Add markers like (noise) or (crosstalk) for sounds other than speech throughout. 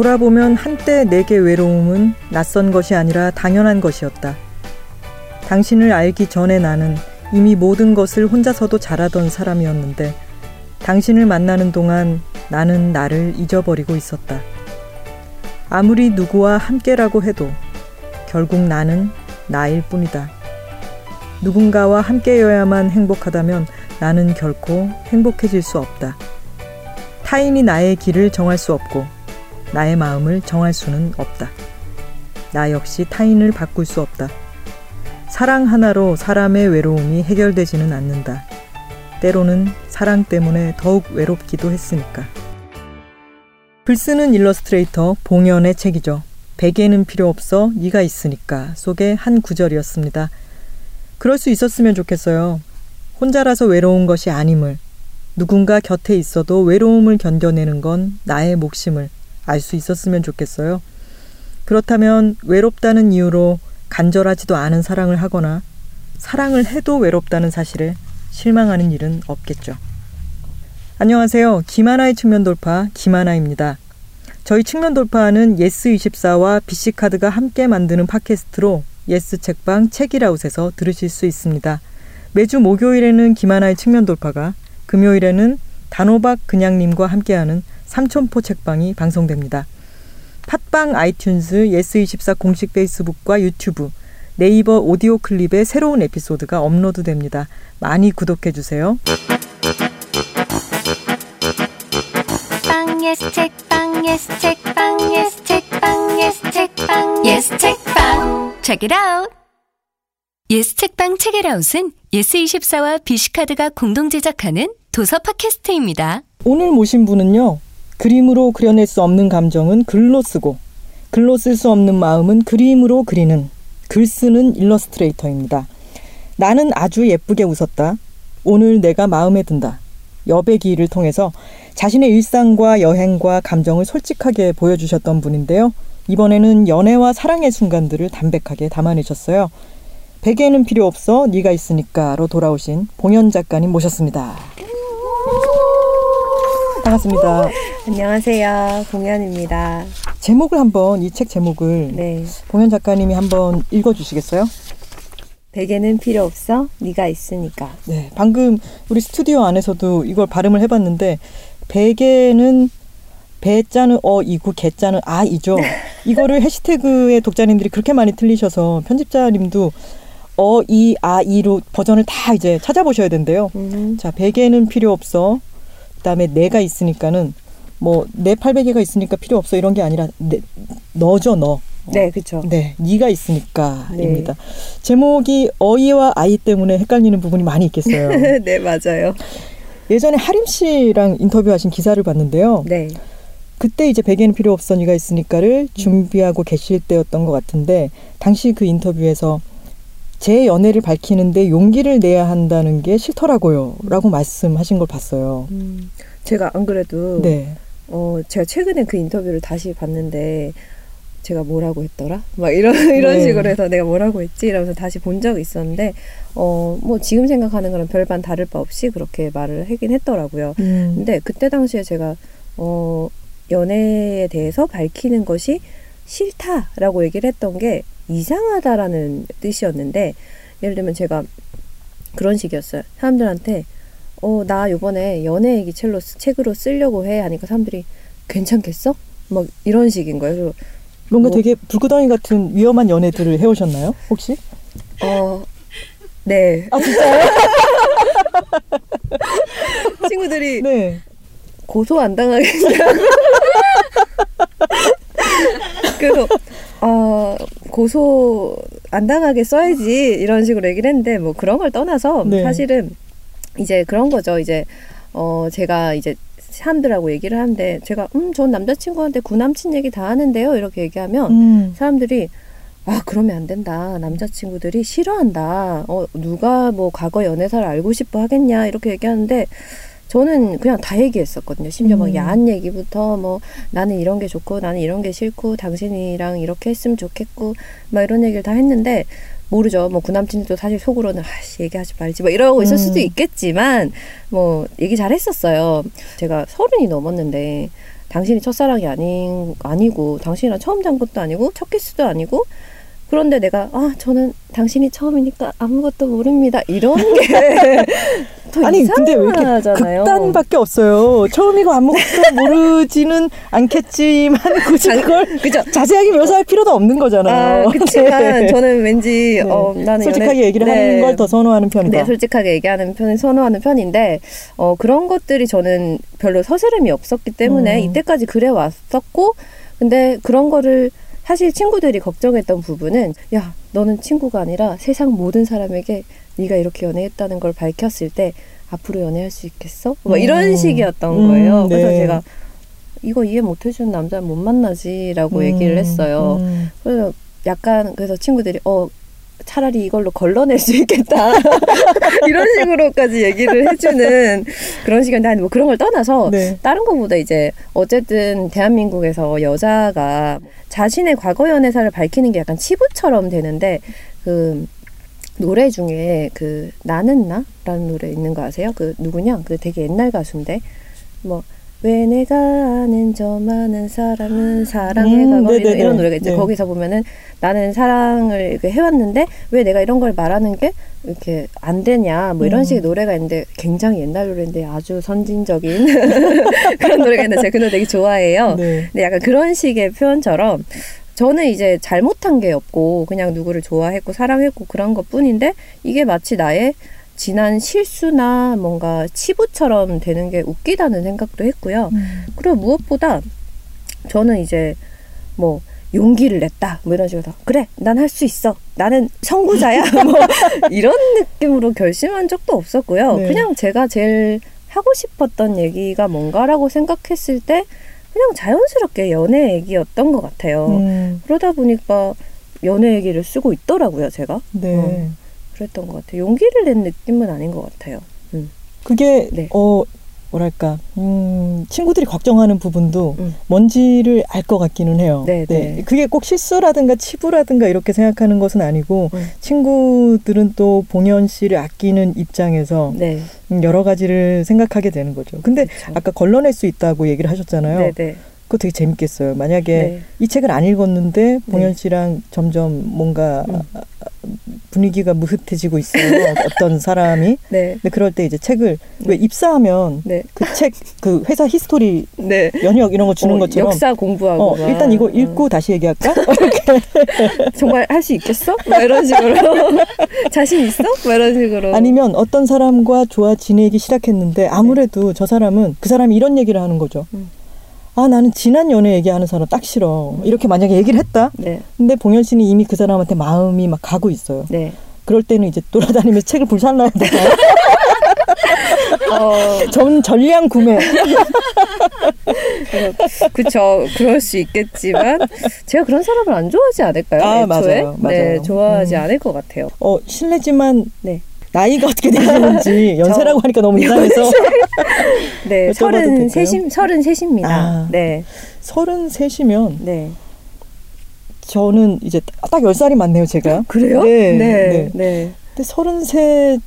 돌아보면 한때 내게 외로움은 낯선 것이 아니라 당연한 것이었다. 당신을 알기 전에 나는 이미 모든 것을 혼자서도 잘하던 사람이었는데 당신을 만나는 동안 나는 나를 잊어버리고 있었다. 아무리 누구와 함께라고 해도 결국 나는 나일 뿐이다. 누군가와 함께여야만 행복하다면 나는 결코 행복해질 수 없다. 타인이 나의 길을 정할 수 없고 나의 마음을 정할 수는 없다. 나 역시 타인을 바꿀 수 없다. 사랑 하나로 사람의 외로움이 해결되지는 않는다. 때로는 사랑 때문에 더욱 외롭기도 했으니까. 글 쓰는 일러스트레이터 봉연의 책이죠. 베개는 필요 없어 네가 있으니까 속의 한 구절이었습니다. 그럴 수 있었으면 좋겠어요. 혼자라서 외로운 것이 아님을 누군가 곁에 있어도 외로움을 견뎌내는 건 나의 몫임을 알 수 있었으면 좋겠어요. 그렇다면 외롭다는 이유로 간절하지도 않은 사랑을 하거나 사랑을 해도 외롭다는 사실에 실망하는 일은 없겠죠. 안녕하세요. 김하나의 측면 돌파 김하나입니다. 저희 측면 돌파는 예스24와 BC카드가 함께 만드는 팟캐스트로 예스 책방 책읽아웃에서 들으실 수 있습니다. 매주 목요일에는 김하나의 측면 돌파가 금요일에는 단호박 그냥님과 함께하는 삼천포 책방이 방송됩니다. 팟빵 아이튠즈 예스24 공식 페이스북과 유튜브 네이버 오디오 클립의 새로운 에피소드가 업로드됩니다. 많이 구독해 주세요. 빵 예스 책빵 예스 책빵 예스 책빵 예스 책빵 예스 책빵 Check it out. 예스 책방 책읽아웃은 예스24와 BC카드가 공동 제작하는 도서 팟캐스트입니다. 오늘 모신 분은요. 그림으로 그려낼 수 없는 감정은 글로 쓰고 글로 쓸 수 없는 마음은 그림으로 그리는 글 쓰는 일러스트레이터입니다. 나는 아주 예쁘게 웃었다. 오늘 내가 마음에 든다. 여백이를 통해서 자신의 일상과 여행과 감정을 솔직하게 보여주셨던 분인데요. 이번에는 연애와 사랑의 순간들을 담백하게 담아내셨어요. 베개는 필요 없어 네가 있으니까로 돌아오신 봉현 작가님 모셨습니다. 반갑습니다. 안녕하세요. 봉현입니다. 제목을 한번 이 책 제목을 네. 봉현 작가님이 한번 읽어주시겠어요? 베개는 필요 없어. 네가 있으니까. 네, 방금 우리 스튜디오 안에서도 이걸 발음을 해봤는데 베개는 배자는 어 이고 개자는 아 이죠. (laughs) 이거를 해시태그의 독자님들이 그렇게 많이 틀리셔서 편집자님도 어 이 아 이로 버전을 다 이제 찾아보셔야 된대요. 음. 자 베개는 필요 없어. 그다음에 내가 있으니까는 뭐 내 팔베개가 있으니까 필요 없어 이런 게 아니라 내, 너죠 너. 네, 그렇죠. 네, 네가 있으니까입니다. 네. 제목이 어이와 아이 때문에 헷갈리는 부분이 많이 있겠어요. (laughs) 네, 맞아요. 예전에 하림 씨랑 인터뷰하신 기사를 봤는데요. 네. 그때 이제 베개는 필요 없어 네가 있으니까를 준비하고 계실 때였던 것 같은데 당시 그 인터뷰에서 제 연애를 밝히는데 용기를 내야 한다는 게 싫더라고요 라고 말씀하신 걸 봤어요. 음, 제가 안 그래도 네. 어, 제가 최근에 그 인터뷰를 다시 봤는데 제가 뭐라고 했더라? 막 이런 (laughs) 이런 네. 식으로 해서 내가 뭐라고 했지? 이러면서 다시 본 적이 있었는데 어, 뭐 지금 생각하는 거랑 별반 다를 바 없이 그렇게 말을 하긴 했더라고요. 음, 근데 그때 당시에 제가 어 연애에 대해서 밝히는 것이 싫다라고 얘기를 했던 게 이상하다라는 뜻이었는데 예를 들면 제가 그런 식이었어요. 사람들한테 어 나 요번에 연애 얘기 첼로 쓰- 책으로 쓰려고 해 하니까 사람들이 괜찮겠어? 막 이런 식인 거예요. 뭔가 뭐- 되게 불구덩이 같은 위험한 연애들을 해오셨나요? 혹시? 어 네. 아 진짜요? (laughs) 친구들이 네. 고소 안 당하겠냐고. (laughs) 그래서 어 고소 안 당하게 써야지 이런 식으로 얘기를 했는데 뭐 그런 걸 떠나서 네. 사실은 이제 그런 거죠. 이제 어 제가 이제 사람들하고 얘기를 하는데 제가 음 전 남자친구한테 구남친 얘기 다 하는데요 이렇게 얘기하면 음. 사람들이 아 그러면 안 된다 남자친구들이 싫어한다 어 누가 뭐 과거 연애사를 알고 싶어 하겠냐 이렇게 얘기하는데 저는 그냥 다 얘기했었거든요 심지어 막 음. 야한 얘기부터 뭐 나는 이런 게 좋고 나는 이런 게 싫고 당신이랑 이렇게 했으면 좋겠고 막 이런 얘기를 다 했는데 모르죠 뭐 구남친도 사실 속으로는 아씨 얘기하지 말지 뭐 이러고 있을 음. 수도 있겠지만 뭐 얘기 잘 했었어요 제가 서른이 넘었는데 당신이 첫사랑이 아닌 아니고 당신이랑 처음 잔 것도 아니고 첫 키스도 아니고 그런데 내가 아 저는 당신이 처음이니까 아무것도 모릅니다 이런 게 (laughs) 더 아니 근데 왜 이렇게 이상하잖아요. 극단밖에 없어요. 처음이고 아무것도 (laughs) 모르지는 않겠지만 굳이 자기- 그걸 그죠? 자세하게 묘사할 필요도 없는 거잖아요. 아, 그렇지만 (laughs) 네. 저는 왠지 네. 어, 나는 솔직하게 연애- 얘기를 네. 하는 걸 더 선호하는 편이다. 네, 솔직하게 얘기하는 편을 선호하는 편인데 어, 그런 것들이 저는 별로 서스름이 없었기 때문에 음. 이때까지 그래 왔었고 근데 그런 거를 사실 친구들이 걱정했던 부분은 야 너는 친구가 아니라 세상 모든 사람에게 네가 이렇게 연애했다는 걸 밝혔을 때 앞으로 연애할 수 있겠어? 뭐 이런 음. 식이었던 음, 거예요. 네. 그래서 제가 이거 이해 못 해주는 남자는 못 만나지라고 음, 얘기를 했어요. 음. 그래서 약간 그래서 친구들이 어 차라리 이걸로 걸러낼 수 있겠다 (laughs) 이런 식으로까지 얘기를 해주는 그런 시간 난뭐 그런 걸 떠나서 네. 다른 것보다 이제 어쨌든 대한민국에서 여자가 자신의 과거 연애사를 밝히는 게 약간 치부처럼 되는데 그 노래 중에 그 나는 나라는 노래 있는 거 아세요? 그 누구냐? 그 되게 옛날 가수인데 뭐 왜 내가 아는 저 많은 사람은 사랑해 음, 가고 이런. 이런 노래가 있죠. 네. 거기서 보면은 나는 사랑을 이렇게 해왔는데 왜 내가 이런 걸 말하는 게 이렇게 안 되냐 뭐 이런 음. 식의 노래가 있는데 굉장히 옛날 노래인데 아주 선진적인 (laughs) 그런 노래가 있는데 제가 그 노래 되게 좋아해요. 네. 근데 약간 그런 식의 표현처럼 저는 이제 잘못한 게 없고 그냥 누구를 좋아했고 사랑했고 그런 것 뿐인데 이게 마치 나의 지난 실수나 뭔가 치부처럼 되는 게 웃기다는 생각도 했고요. 음. 그리고 무엇보다 저는 이제 뭐 용기를 냈다 뭐 이런 식으로 그래 난 할 수 있어 나는 선구자야 (laughs) 뭐 이런 느낌으로 결심한 적도 없었고요 네. 그냥 제가 제일 하고 싶었던 얘기가 뭔가라고 생각했을 때 그냥 자연스럽게 연애 얘기였던 것 같아요 음. 그러다 보니까 연애 얘기를 쓰고 있더라고요 제가 네. 어. 그랬던 것 같아요 용기를 낸 느낌은 아닌 것 같아요 그게 네. 어 뭐랄까 음, 친구들이 걱정하는 부분도 음. 뭔지를 알 것 같기는 해요. 네, 네. 그게 꼭 실수라든가 치부라든가 이렇게 생각하는 것은 아니고 음. 친구들은 또 봉현 씨를 아끼는 입장에서 네 음, 여러 가지를 생각하게 되는 거죠. 근데 그쵸. 아까 걸러낼 수 있다고 얘기를 하셨잖아요. 네네 그거 되게 재밌겠어요. 만약에 네. 이 책을 안 읽었는데 봉현 네. 씨랑 점점 뭔가 음. 분위기가 무흐해지고 있어요. (laughs) 어떤 사람이. 네. 근데 그럴 때 이제 책을 왜 입사하면 네. 그책그 회사 history 네. 연혁 이런 거 주는 어, 것처럼 역사 공부하고 어, 막. 일단 이거 어. 읽고 다시 얘기할까? (laughs) 정말 할 수 있겠어? 막 이런 식으로 (laughs) 자신 있어? 막 이런 식으로 아니면 어떤 사람과 좋아 지내기 시작했는데 아무래도 저 사람은 그 사람이 이런 얘기를 하는 거죠. 음. 아 나는 지난 연애 얘기하는 사람 딱 싫어. 이렇게 만약에 얘기를 했다. 네, 근데 봉현 씨는 이미 그 사람한테 마음이 막 가고 있어요. 네. 그럴 때는 이제 돌아다니면서 책을 불살라야 돼요. (laughs) 어, (laughs) 전 전량 구매. (laughs) 그쵸. 그럴 수 있겠지만 제가 그런 사람을 안 좋아하지 않을까요? 아, 애초에? 맞아요, 네, 맞아요. 좋아하지 음. 않을 것 같아요. 어 실례지만 네. 나이가 어떻게 되시는지 (laughs) 연세라고 하니까 너무 이상해서 (laughs) 네, 서른? 셋임 서른 셋입니다. 아. 네, 서른 셋이면 네. 저는 이제 딱 열 살이 많네요 제가. 그래요? 네, 네, 네. 네. 근데 서른 셋,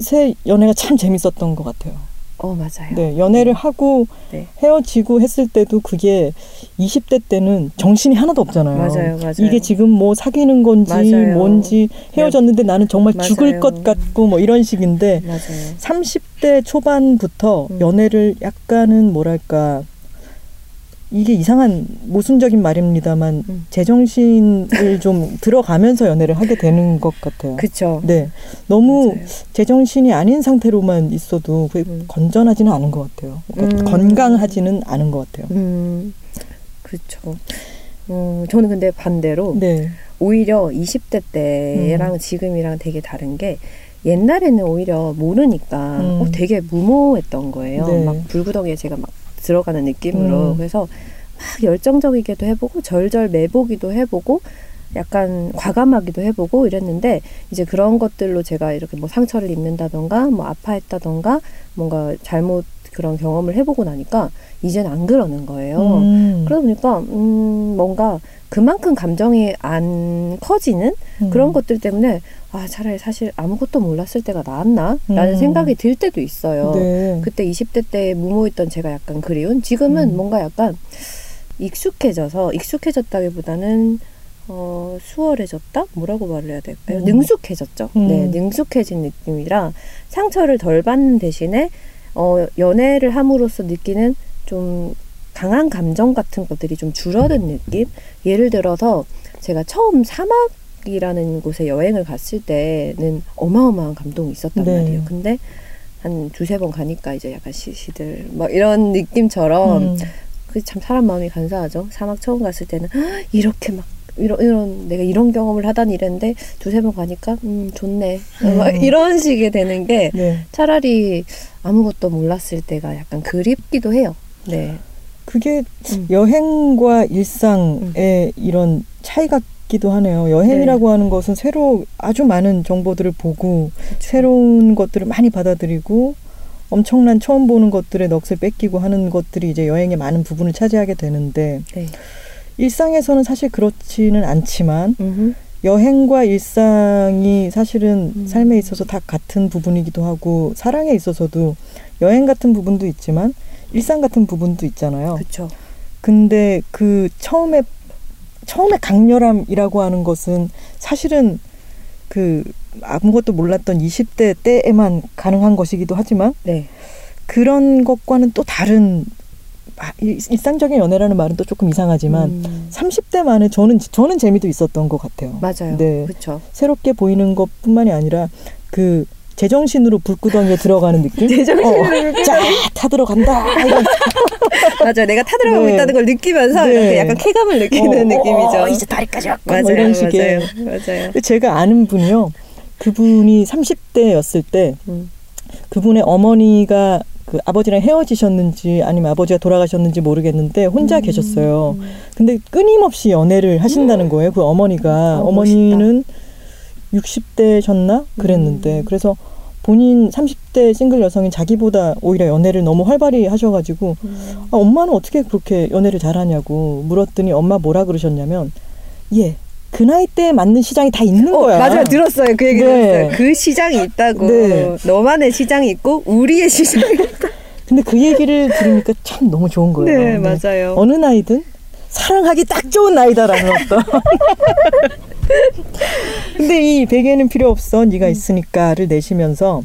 셋 연애가 참 재밌었던 것 같아요. 어, 맞아요. 네, 연애를 하고 네. 헤어지고 했을 때도 그게 20대 때는 정신이 하나도 없잖아요. 맞아요, 맞아요. 이게 지금 뭐 사귀는 건지 맞아요. 뭔지 헤어졌는데 나는 정말 맞아요. 죽을 것 같고 뭐 이런 식인데 맞아요. 30대 초반부터 음. 연애를 약간은 뭐랄까 이게 이상한 모순적인 말입니다만 음. 제정신을 좀 (laughs) 들어가면서 연애를 하게 되는 것 같아요. 그쵸. 네, 너무 맞아요. 제정신이 아닌 상태로만 있어도 그게 음. 건전하지는 않은 것 같아요. 그러니까 음. 건강하지는 않은 것 같아요. 음, 그렇죠. 어, 저는 근데 반대로 네, 오히려 20대 때랑 지금이랑 되게 다른 게 옛날에는 오히려 모르니까 음. 어, 되게 무모했던 거예요. 네. 막 불구덩이에 제가 막 들어가는 느낌으로 음. 그래서 막 열정적이기도 해보고 절절 매보기도 해보고 약간 과감하기도 해보고 이랬는데 이제 그런 것들로 제가 이렇게 뭐 상처를 입는다던가 뭐 아파했다던가 뭔가 잘못 그런 경험을 해보고 나니까 이제는 안 그러는 거예요. 음. 그러다 보니까 음 뭔가 그만큼 감정이 안 커지는 음. 그런 것들 때문에 아 차라리 사실 아무것도 몰랐을 때가 나았나 라는 음. 생각이 들 때도 있어요. 네. 그때 20대 때 무모했던 제가 약간 그리운 지금은 음. 뭔가 약간 익숙해져서 익숙해졌다기보다는 어, 수월해졌다? 뭐라고 말을 해야 될까요? 음. 능숙해졌죠. 음. 네, 능숙해진 느낌이라 상처를 덜 받는 대신에 어, 연애를 함으로써 느끼는 좀 강한 감정 같은 것들이 좀 줄어든 느낌? 예를 들어서 제가 처음 사막 이라는 곳에 여행을 갔을 때는 어마어마한 감동이 있었단 네. 말이에요. 근데 한 두세 번 가니까 이제 약간 시시들 막 이런 느낌처럼 음. 그참 사람 마음이 간사하죠. 사막 처음 갔을 때는 "헉, 이렇게 막 이런 이런 내가 이런 경험을 하다니 이랬는데 두세 번 가니까 음 좋네 음. 막 이런 식이 되는 게 네. 차라리 아무것도 몰랐을 때가 약간 그립기도 해요. 네. 그게 음. 여행과 일상의 이런 차이 같기도 하네요. 여행이라고 하는 것은 새로 아주 많은 정보들을 보고 새로운 것들을 많이 받아들이고 엄청난 처음 보는 것들의 넋을 뺏기고 하는 것들이 이제 여행의 많은 부분을 차지하게 되는데 네. 일상에서는 사실 그렇지는 않지만 음흠. 여행과 일상이 사실은 음. 삶에 있어서 다 같은 부분이기도 하고 사랑에 있어서도 여행 같은 부분도 있지만 일상 같은 부분도 있잖아요. 그렇죠. 근데 그 처음에 처음에 강렬함이라고 하는 것은 사실은 그 아무것도 몰랐던 20대 때에만 가능한 것이기도 하지만 네. 그런 것과는 또 다른 아, 일- 일상적인 연애라는 말은 또 조금 이상하지만 음, 30대 만에 저는 저는 재미도 있었던 것 같아요. 맞아요. 네. 그렇죠. 새롭게 보이는 것뿐만이 아니라 그 제정신으로 불구덩이에 들어가는 느낌? (laughs) 제정신으로 어, 쫙 타들어간다. 이런 (laughs) 맞아요. 내가 타 들어가고 네. 있다는 걸 느끼면서 네. 이렇게 약간 쾌감을 느끼는 어, 느낌이죠. 어, 이제 다리까지 왔고 맞아요. 뭐 이런 식의. 맞아요. 맞아요. 제가 아는 분이요. 그분이 30대였을 때 음. 그분의 어머니가 그 아버지랑 헤어지셨는지 아니면 아버지가 돌아가셨는지 모르겠는데 혼자 음. 계셨어요. 근데 끊임없이 연애를 하신다는 거예요. 그 어머니가 어, 어머니는 60대셨나 그랬는데 음. 그래서 본인 30대 싱글 여성인 자기보다 오히려 연애를 너무 활발히 하셔가지고 음. 아, 엄마는 어떻게 그렇게 연애를 잘하냐고 물었더니 엄마 뭐라 그러셨냐면 예 그 나이 때에 맞는 시장이 다 있는 어, 거야. 맞아요. 들었어요. 그 얘기 네. 들었어요. 그 시장이 있다고. 네. 너만의 시장이 있고 우리의 시장이 있다. 근데 그 얘기를 들으니까 참 너무 좋은 거예요. 네, 맞아요. 어느 나이든 사랑하기 딱 좋은 나이다라는 어떤. (laughs) 근데 이 베개는 필요 없어 네가 있으니까를 내시면서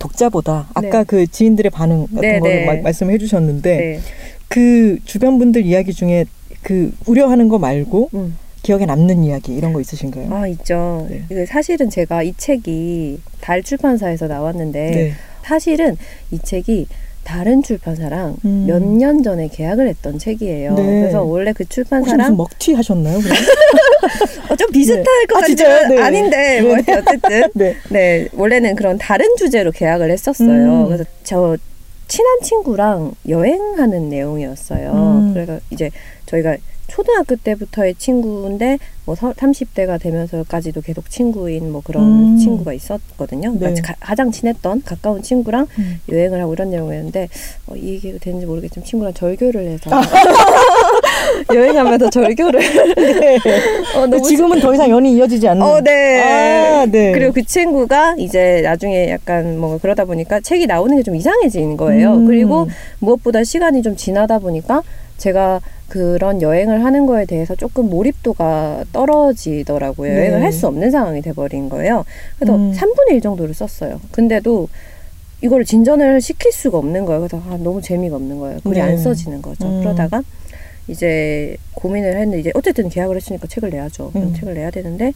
독자보다 아까 네. 그 지인들의 반응 같은 네, 거를 네. 막 말씀해 주셨는데 네. 그 주변 분들 이야기 중에 그 우려하는 거 말고 음. 기억에 남는 이야기 이런 거 있으신가요? 아 있죠. 네. 사실은 제가 이 책이 달 출판사에서 나왔는데 네. 사실은 이 책이 다른 출판사랑 음. 몇년 전에 계약을 했던 책이에요. 네. 그래서 원래 그 혹시 무슨 출판사랑 먹튀 하셨나요? (laughs) 어, 좀 비슷할 것 아, 같지만? 네. 아닌데 뭐 네. 어쨌든 (laughs) 네. 네 원래는 그런 다른 주제로 계약을 했었어요. 음. 그래서 저 친한 친구랑 여행하는 내용이었어요. 음. 그래서 이제 저희가 초등학교 때부터의 친구인데 뭐 30대가 되면서까지도 계속 친구인 뭐 그런 음. 친구가 있었거든요. 그러니까 네. 가, 가장 친했던 가까운 친구랑 음. 여행을 하고 이런 내용이었는데 어, 이 얘기가 되는지 모르겠지만 친구랑 절교를 해서 (laughs) 여행하면서 절교를 네. 어, 너무 지금은 더 이상 연이 이어지지 않는. 어, 네. 아, 네. 그리고 그 친구가 이제 나중에 약간 뭐 그러다 보니까 책이 나오는 게 좀 이상해진 거예요. 음. 그리고 무엇보다 시간이 좀 지나다 보니까 제가 그런 여행을 하는 거에 대해서 조금 몰입도가 떨어지더라고요. 네. 여행을 할 수 없는 상황이 돼버린 거예요. 그래서 음. 3분의 1 정도를 썼어요. 근데도 이걸 진전을 시킬 수가 없는 거예요. 그래서 아, 너무 재미가 없는 거예요. 글이 네. 안 써지는 거죠. 음. 그러다가 이제 고민을 했는데 이제 어쨌든 계약을 했으니까 책을 내야죠. 음. 책을 내야 되는데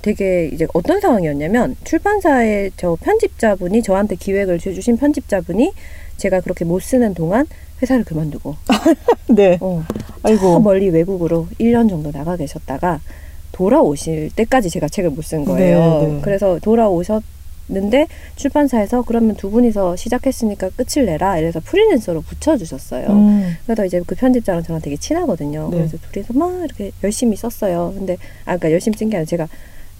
되게 이제 어떤 상황이었냐면 출판사의 저 편집자분이 저한테 기획을 주신 편집자분이 제가 그렇게 못 쓰는 동안 회사를 그만두고 (laughs) 네. 어, 아이고. 저 멀리 외국으로 1년 정도 나가 계셨다가 돌아오실 때까지 제가 책을 못 쓴 거예요. 네, 네. 그래서 돌아오셨는데 출판사에서 그러면 두 분이서 시작했으니까 끝을 내라 이래서 프리랜서로 붙여주셨어요. 음. 그래서 이제 그 편집자랑 저랑 되게 친하거든요. 네. 그래서 둘이서 막 이렇게 열심히 썼어요. 근데 아 그러니까 열심히 쓴 게 아니라 제가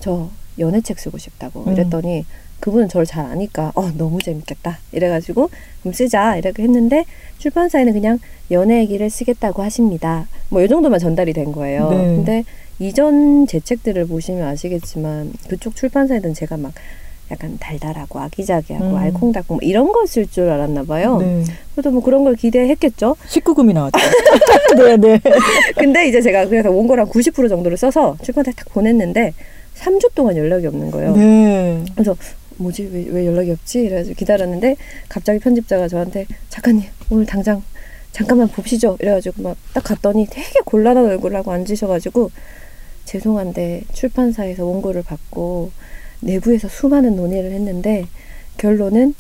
저 연애책 쓰고 싶다고 음. 이랬더니 그분은 저를 잘 아니까 어 너무 재밌겠다 이래가지고 그럼 쓰자 이렇게 했는데 출판사에는 그냥 연애 얘기를 쓰겠다고 하십니다. 뭐 이 정도만 전달이 된 거예요. 네. 근데 이전 제 책들을 보시면 아시겠지만 그쪽 출판사에는 제가 막 약간 달달하고 아기자기하고 음. 알콩달콩 뭐 이런 걸쓸줄 알았나 봐요. 네. 그래도 뭐 그런 걸 기대했겠죠. 19금이 나왔죠. (laughs) 네, 네. 근데 이제 제가 그래서 원고랑 90% 정도를 써서 출판사에 딱 보냈는데 3주 동안 연락이 없는 거예요. 네. 그래서 뭐지 왜, 왜 연락이 없지? 이래가지고 기다렸는데 갑자기 편집자가 저한테 작가님 오늘 당장 잠깐만 봅시죠. 이래가지고 막 딱 갔더니 되게 곤란한 얼굴을 하고 앉으셔가지고 죄송한데 출판사에서 원고를 받고 내부에서 수많은 논의를 했는데 결론은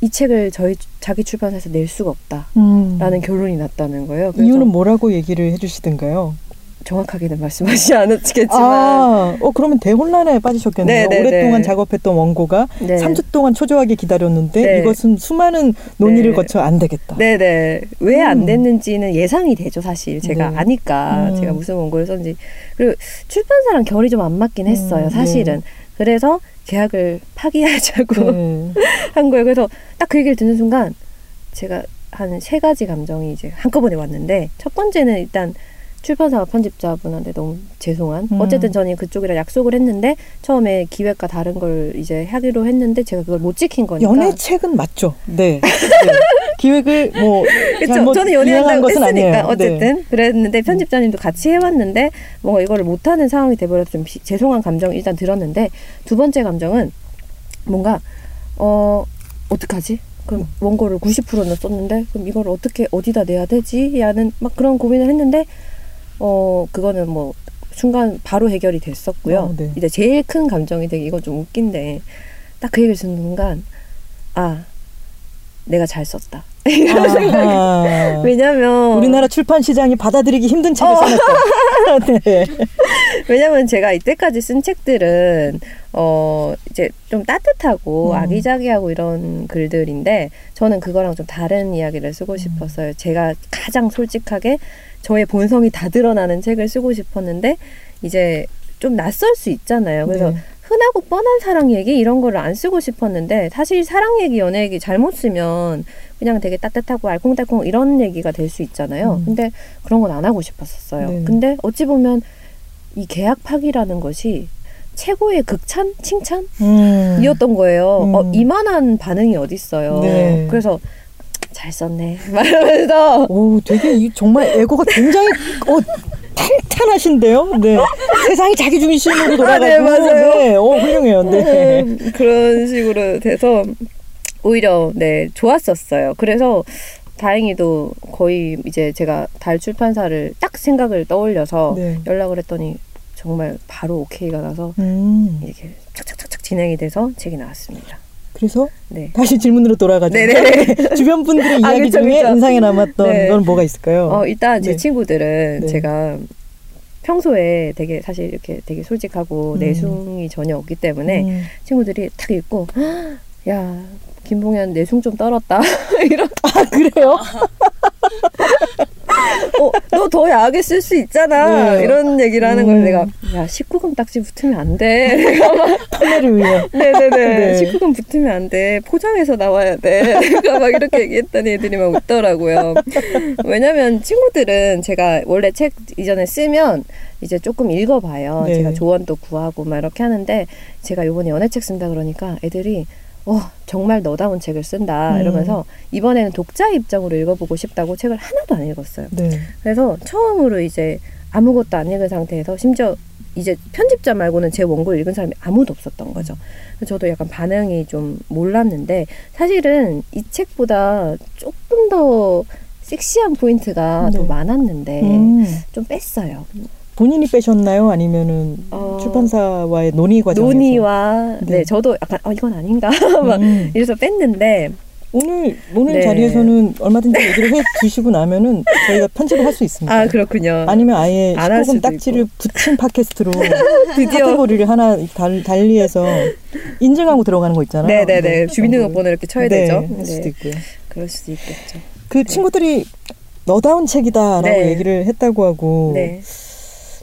이 책을 저희 자기 출판사에서 낼 수가 없다라는 음. 결론이 났다는 거예요. 그래서 이유는 뭐라고 얘기를 해주시던가요? 정확하게는 말씀하시지 (laughs) 않았겠지만 아, 어 그러면 대혼란에 빠지셨겠네요. 네, 네, 오랫동안 네. 작업했던 원고가 네. 3주 동안 초조하게 기다렸는데 네. 이것은 수많은 논의를 네. 거쳐 안 되겠다. 네네. 왜안 음. 됐는지는 예상이 되죠, 사실. 제가 네. 아니까, 음. 제가 무슨 원고를 썼는지. 그리고 출판사랑 결이 좀 안 맞긴 했어요, 음, 사실은. 그래서 계약을 파기하자고 네. (laughs) 한 거예요. 그래서 딱 그 얘기를 듣는 순간 제가 한 세 가지 감정이 이제 한꺼번에 왔는데 첫 번째는 일단 출판사와 편집자분한테 너무 죄송한. 음. 어쨌든 저는 그쪽이랑 약속을 했는데 처음에 기획과 다른 걸 이제 하기로 했는데 제가 그걸 못 지킨 거니까. 연애 책은 맞죠. 네. (laughs) 네. 기획을 뭐 그쵸. 잘못 저는 연애한다고 것은 했으니까 아니에요. 어쨌든 네. 그랬는데 편집자님도 같이 해왔는데 뭔가 이거를 못하는 상황이 돼버려서 좀 비- 죄송한 감정이 일단 들었는데 두 번째 감정은 뭔가 어 어떡하지? 그럼 원고를 90%는 썼는데 그럼 이걸 어떻게 어디다 내야 되지? 라는 막 그런 고민을 했는데 어 그거는 뭐 순간 바로 해결이 됐었고요. 어, 네. 이제 제일 큰 감정이 되게 이건 좀 웃긴데 딱 그 얘기를 듣는 순간 아 내가 잘 썼다. (laughs) 이런 생각이. (laughs) 왜냐면 우리나라 출판 시장이 받아들이기 힘든 책을 어. 써냈다. (laughs) 네. 왜냐면 제가 이때까지 쓴 책들은 어 이제 좀 따뜻하고 음. 아기자기하고 이런 글들인데 저는 그거랑 좀 다른 이야기를 음. 쓰고 싶었어요. 제가 가장 솔직하게 저의 본성이 다 드러나는 책을 쓰고 싶었는데 이제 좀 낯설 수 있잖아요. 그래서 네. 흔하고 뻔한 사랑 얘기 이런 거를 안 쓰고 싶었는데 사실 사랑 얘기, 연애 얘기 잘못 쓰면 그냥 되게 따뜻하고 알콩달콩 이런 얘기가 될 수 있잖아요. 음. 근데 그런 건 안 하고 싶었었어요. 네. 근데 어찌 보면 이 계약 파기라는 것이 최고의 극찬, 칭찬이었던 음. 거예요. 음. 어, 이만한 반응이 어딨어요. 네. 그래서 잘 썼네. (laughs) 말하면서 오, 되게 이 정말 에고가 굉장히 어, 탄탄하신데요. 네. 세상이 자기 중심으로 돌아가고. 네, 맞아요. 네. 오, 훌륭해요. 네. 음, 그런 식으로 돼서 오히려 네 좋았었어요. 그래서 다행히도 거의 이제 제가 달 출판사를 딱 생각을 떠올려서 네. 연락을 했더니 정말 바로 오케이가 나서 음. 이렇게 착착착착 진행이 돼서 책이 나왔습니다. 그래서 네. 다시 질문으로 돌아가죠. 네네네. (laughs) 주변 분들의 아, 이야기 그쵸, 중에 그쵸. 인상에 남았던 네. 건 뭐가 있을까요? 어, 일단 제 네. 친구들은 네. 제가 평소에 되게 사실 이렇게 되게 솔직하고 음. 내숭이 전혀 없기 때문에 음. 친구들이 딱 읽고 야 김봉현 내숭 좀 떨었다 (laughs) 이런 아, 그래요? (laughs) 어, 너 더 야하게 쓸 수 있잖아. 네. 이런 얘기를 하는 음. 걸 내가, 야, 19금 딱지 붙으면 안 돼. 내가 막, 판매를 위해. 네네네. 네. 19금 붙으면 안 돼. 포장해서 나와야 돼. 내가 (laughs) 막 이렇게 얘기했더니 애들이 막 웃더라고요. 왜냐면 친구들은 제가 원래 책 이전에 쓰면 이제 조금 읽어봐요. 네. 제가 조언도 구하고 막 이렇게 하는데 제가 요번에 연애책 쓴다 그러니까 애들이 어, 정말 너다운 책을 쓴다. 음. 이러면서 이번에는 독자 입장으로 읽어보고 싶다고 책을 하나도 안 읽었어요. 네. 그래서 처음으로 이제 아무것도 안 읽은 상태에서 심지어 이제 편집자 말고는 제 원고를 읽은 사람이 아무도 없었던 거죠. 저도 약간 반응이 좀 몰랐는데 사실은 이 책보다 조금 더 섹시한 포인트가 네. 더 많았는데 음. 좀 뺐어요. 본인이 빼셨나요? 아니면은 어, 출판사와의 논의 과정에서? 논의와 네. 네. 저도 약간 어 이건 아닌가 (laughs) 막 음. 이래서 뺐는데 오늘 오늘 네. 자리에서는 얼마든지 얘기를 해 주시고 나면은 저희가 편집을 할 수 있습니다. 아 그렇군요. 아니면 아예 안할 19금 수도 딱지를 붙인 팟캐스트로 (laughs) 카테고리를 하나 달, 달리해서 인증하고 들어가는 거 있잖아요. 네네네 네. 주민등록번호 이렇게 쳐야 네, 되죠. 할 수도 네. 있고요. 그럴 수도 있겠죠. 그 친구들이 너다운 책이다라고 네. 얘기를 했다고 하고 네.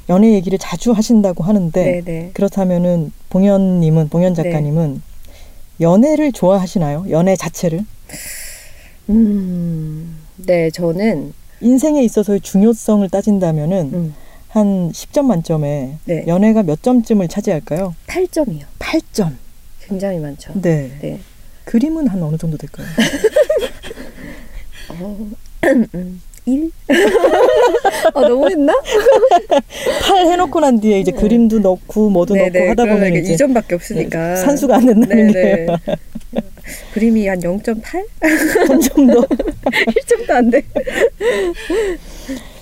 연애 얘기를 자주 하신다고 하는데 네, 네. 그렇다면은 봉현님은 봉현 작가님은 연애를 좋아하시나요? 연애 자체를 음, 네, 저는 인생에 있어서의 중요성을 따진다면은 음, 한 10점 만점에 네. 연애가 몇 점쯤을 차지할까요? 8점이요. 8점. 굉장히 많죠. 네. 네. 그림은 한 어느 정도 될까요? (laughs) 어, (clears throat) 음, 1? (laughs) 아, 너무 했나? (laughs) 8 해놓고 난 뒤에 이제 그림도 넣고 뭐도 넣고 하다 보면 이제 2점밖에 없으니까. 산수가 안 된다는 네네. 게 그림이 한 0.8? 한 점도 1점도 (laughs) 안 돼.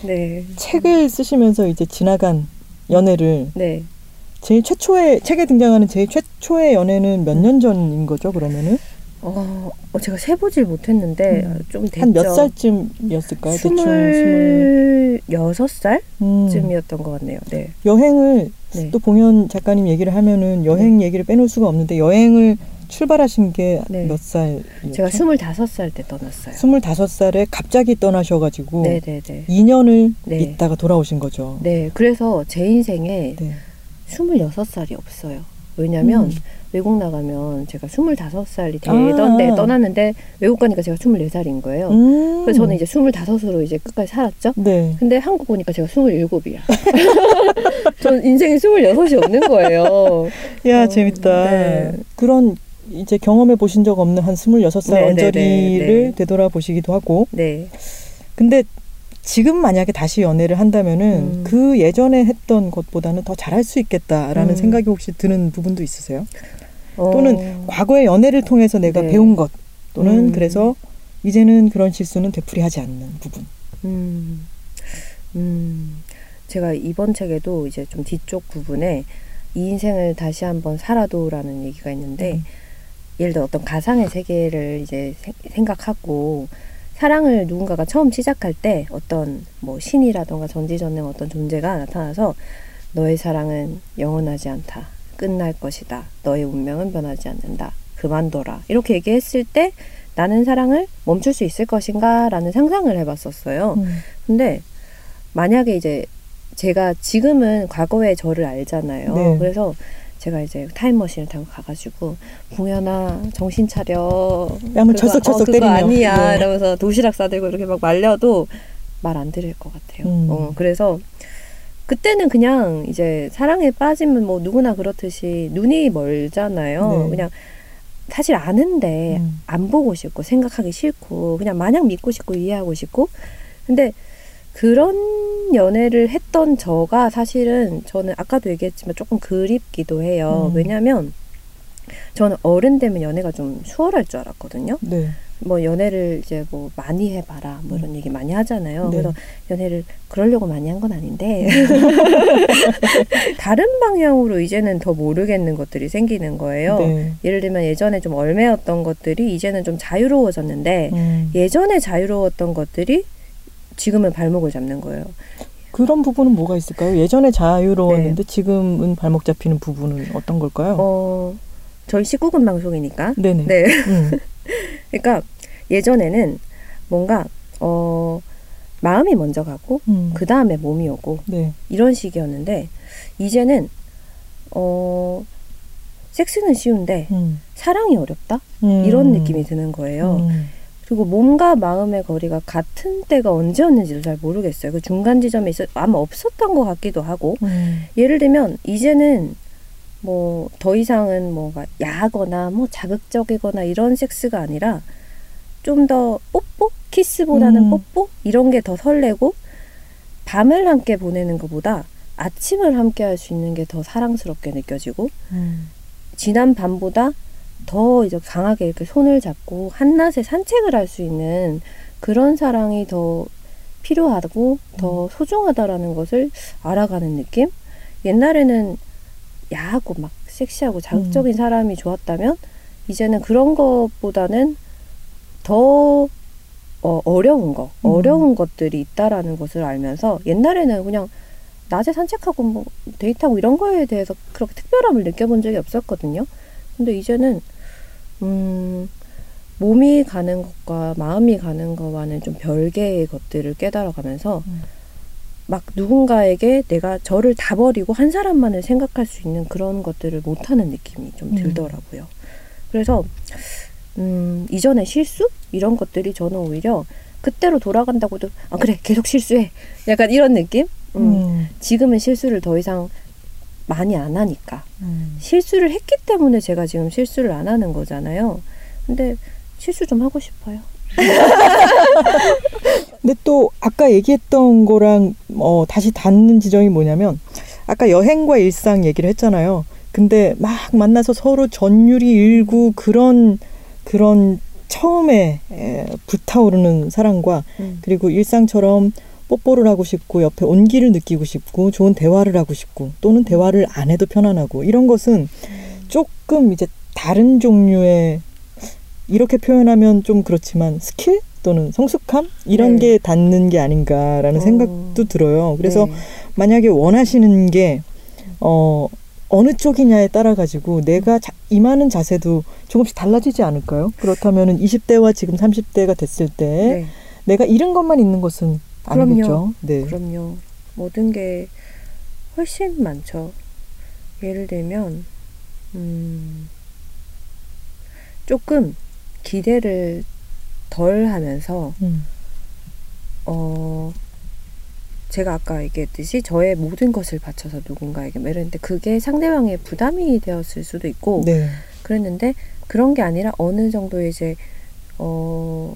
네. 책을 쓰시면서 이제 지나간 연애를 네. 제일 최초의 책에 등장하는 제일 최초의 연애는 몇 년 전인 거죠 그러면은 어, 어, 제가 세보질 못했는데 음. 좀 됐죠. 한 몇 살쯤이었을까요? 대충 스물 스물여섯 살쯤이었던 음. 것 같네요. 네. 여행을 네. 또 봉현 작가님 얘기를 하면은 여행 얘기를 빼놓을 수가 없는데 여행을 출발하신 게 네. 몇 살? 제가 스물다섯 살때 떠났어요. 스물다섯 살에 갑자기 떠나셔가지고 네네네. 2년을 네. 있다가 돌아오신 거죠. 네. 그래서 제 인생에 네. 스물여섯 살이 없어요. 왜냐면 음. 외국 나가면 제가 스물다섯 살이 되던데 아. 떠났는데 외국 가니까 제가 스물네 살인 거예요. 음. 그래서 저는 이제 스물다섯으로 이제 끝까지 살았죠. 네. 근데 한국 오니까 제가 스물일곱이야. (laughs) 전 인생에 스물여섯이 없는 거예요. 야 어, 재밌다. 네. 그런 이제 경험해 보신 적 없는 한 스물여섯 살 네, 네, 언저리를 네, 네. 되돌아보시기도 하고 네. 근데 지금 만약에 다시 연애를 한다면은 음. 그 예전에 했던 것보다는 더 잘할 수 있겠다라는 음. 생각이 혹시 드는 부분도 있으세요? 어, 또는 과거의 연애를 통해서 내가 네. 배운 것 또는 음. 그래서 이제는 그런 실수는 되풀이하지 않는 부분. 음, 음, 제가 이번 책에도 이제 좀 뒤쪽 부분에 이 인생을 다시 한번 살아도라는 얘기가 있는데 음. 예를 들어 어떤 가상의 세계를 이제 세- 생각하고 사랑을 누군가가 처음 시작할 때 어떤 뭐 신이라던가 전지전능 어떤 존재가 나타나서 너의 사랑은 영원하지 않다. 끝날 것이다. 너의 운명은 변하지 않는다. 그만둬라. 이렇게 얘기했을 때 나는 사랑을 멈출 수 있을 것인가? 라는 상상을 해봤었어요. 음. 근데 만약에 이제 제가 지금은 과거의 저를 알잖아요. 네. 그래서 제가 이제 타임머신을 타고 가가지고 봉현아 정신 차려. 뺨을 그거- 철썩철썩 어, 그거 때리며. 아니야. 네. 이러면서 도시락 싸들고 이렇게 막 말려도 말 안 들을 것 같아요. 음. 어, 그래서 그때는 그냥 이제 사랑에 빠지면 뭐 누구나 그렇듯이 눈이 멀잖아요. 네. 그냥 사실 아는데 음. 안 보고 싶고 생각하기 싫고 그냥 마냥 믿고 싶고 이해하고 싶고 근데 그런 연애를 했던 저가 사실은 저는 아까도 얘기했지만 조금 그립기도 해요. 음. 왜냐면 저는 어른 되면 연애가 좀 수월할 줄 알았거든요. 네. 뭐 연애를 이제 뭐 많이 해봐라 뭐 이런 얘기 많이 하잖아요. 네. 그래서 연애를 그러려고 많이 한 건 아닌데 (laughs) 다른 방향으로 이제는 더 모르겠는 것들이 생기는 거예요. 네. 예를 들면 예전에 좀 얼매였던 것들이 이제는 좀 자유로워졌는데 음. 예전에 자유로웠던 것들이 지금은 발목을 잡는 거예요. 그런 부분은 뭐가 있을까요? 예전에 자유로웠는데 네. 지금은 발목 잡히는 부분은 어떤 걸까요? 어, 저희 19금 방송이니까. 네네. 네. 음. (laughs) 그러니까 예전에는 뭔가 어 마음이 먼저 가고 음. 그 다음에 몸이 오고 네. 이런 식이었는데 이제는 어 섹스는 쉬운데 음. 사랑이 어렵다 음. 이런 느낌이 드는 거예요. 음. 그리고 몸과 마음의 거리가 같은 때가 언제였는지도 잘 모르겠어요. 그 중간 지점에 있어 아마 없었던 것 같기도 하고 음. 예를 들면 이제는 뭐 더 이상은 뭐가 야하거나 뭐 자극적이거나 이런 섹스가 아니라 좀 더 뽀뽀 키스보다는 음. 뽀뽀 이런 게 더 설레고 밤을 함께 보내는 것보다 아침을 함께 할 수 있는 게 더 사랑스럽게 느껴지고 음. 지난 밤보다 더 이제 강하게 이렇게 손을 잡고 한낮에 산책을 할 수 있는 그런 사랑이 더 필요하고 더 소중하다라는 것을 알아가는 느낌? 옛날에는 야하고 막 섹시하고 자극적인 사람이 좋았다면 이제는 그런 것보다는 더 어, 어려운 거, 음. 어려운 것들이 있다라는 것을 알면서 옛날에는 그냥 낮에 산책하고 뭐 데이트하고 이런 거에 대해서 그렇게 특별함을 느껴본 적이 없었거든요. 근데 이제는 음 몸이 가는 것과 마음이 가는 거와는 좀 별개의 것들을 깨달아가면서 음. 막 누군가에게 내가 저를 다 버리고 한 사람만을 생각할 수 있는 그런 것들을 못하는 느낌이 좀 음. 들더라고요. 그래서 음, 이전의 실수 이런 것들이 저는 오히려 그때로 돌아간다고도 아 그래 계속 실수해 약간 이런 느낌 음. 음. 지금은 실수를 더 이상 많이 안 하니까. 음. 실수를 했기 때문에 제가 지금 실수를 안 하는 거잖아요. 근데 실수 좀 하고 싶어요. (laughs) 근데 또 아까 얘기했던 거랑 어, 다시 닿는 지점이 뭐냐면 아까 여행과 일상 얘기를 했잖아요. 근데 막 만나서 서로 전율이 일고 그런 그런 처음에 에, 불타오르는 사랑과 음. 그리고 일상처럼 뽀뽀를 하고 싶고 옆에 온기를 느끼고 싶고 좋은 대화를 하고 싶고 또는 대화를 안 해도 편안하고 이런 것은 조금 이제 다른 종류의 이렇게 표현하면 좀 그렇지만 스킬 또는 성숙함 이런 네. 게 닿는 게 아닌가라는 어. 생각도 들어요. 그래서 네. 만약에 원하시는 게 어, 어느 쪽이냐에 따라 가지고 내가 자, 임하는 자세도 조금씩 달라지지 않을까요? 그렇다면은 20대와 지금 30대가 됐을 때 네. 내가 잃은 것만 있는 것은 그럼요. 아니겠죠. 네. 그럼요. 모든 게 훨씬 많죠. 예를 들면, 음, 조금 기대를 덜 하면서, 음. 어, 제가 아까 얘기했듯이 저의 모든 것을 바쳐서 누군가에게 뭐 이랬는데 그게 상대방의 부담이 되었을 수도 있고, 네. 그랬는데 그런 게 아니라 어느 정도 이제 어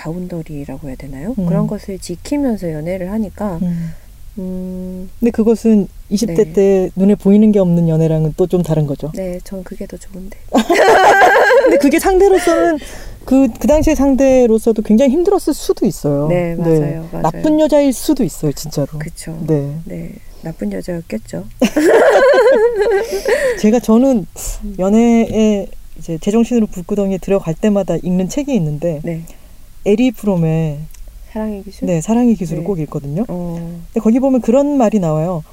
바운더리라고 해야 되나요? 음. 그런 것을 지키면서 연애를 하니까 음. 음, 근데 그것은 20대 네. 때 눈에 보이는 게 없는 연애랑은 또 좀 다른 거죠. 네, 전 그게 더 좋은데. (laughs) 근데 그게 상대로서는 그, 그 당시의 상대로서도 굉장히 힘들었을 수도 있어요. 네, 맞아요, 맞아요. 나쁜 여자일 수도 있어요, 진짜로. 그쵸. 네. 네, 나쁜 여자였겠죠. (laughs) 제가 저는 연애에 이제 제정신으로 불구덩이에 들어갈 때마다 읽는 책이 있는데 네, 에리 프롬의 사랑의 기술. 네, 사랑의 기술을 네. 꼭 읽거든요. 어, 근데 거기 보면 그런 말이 나와요.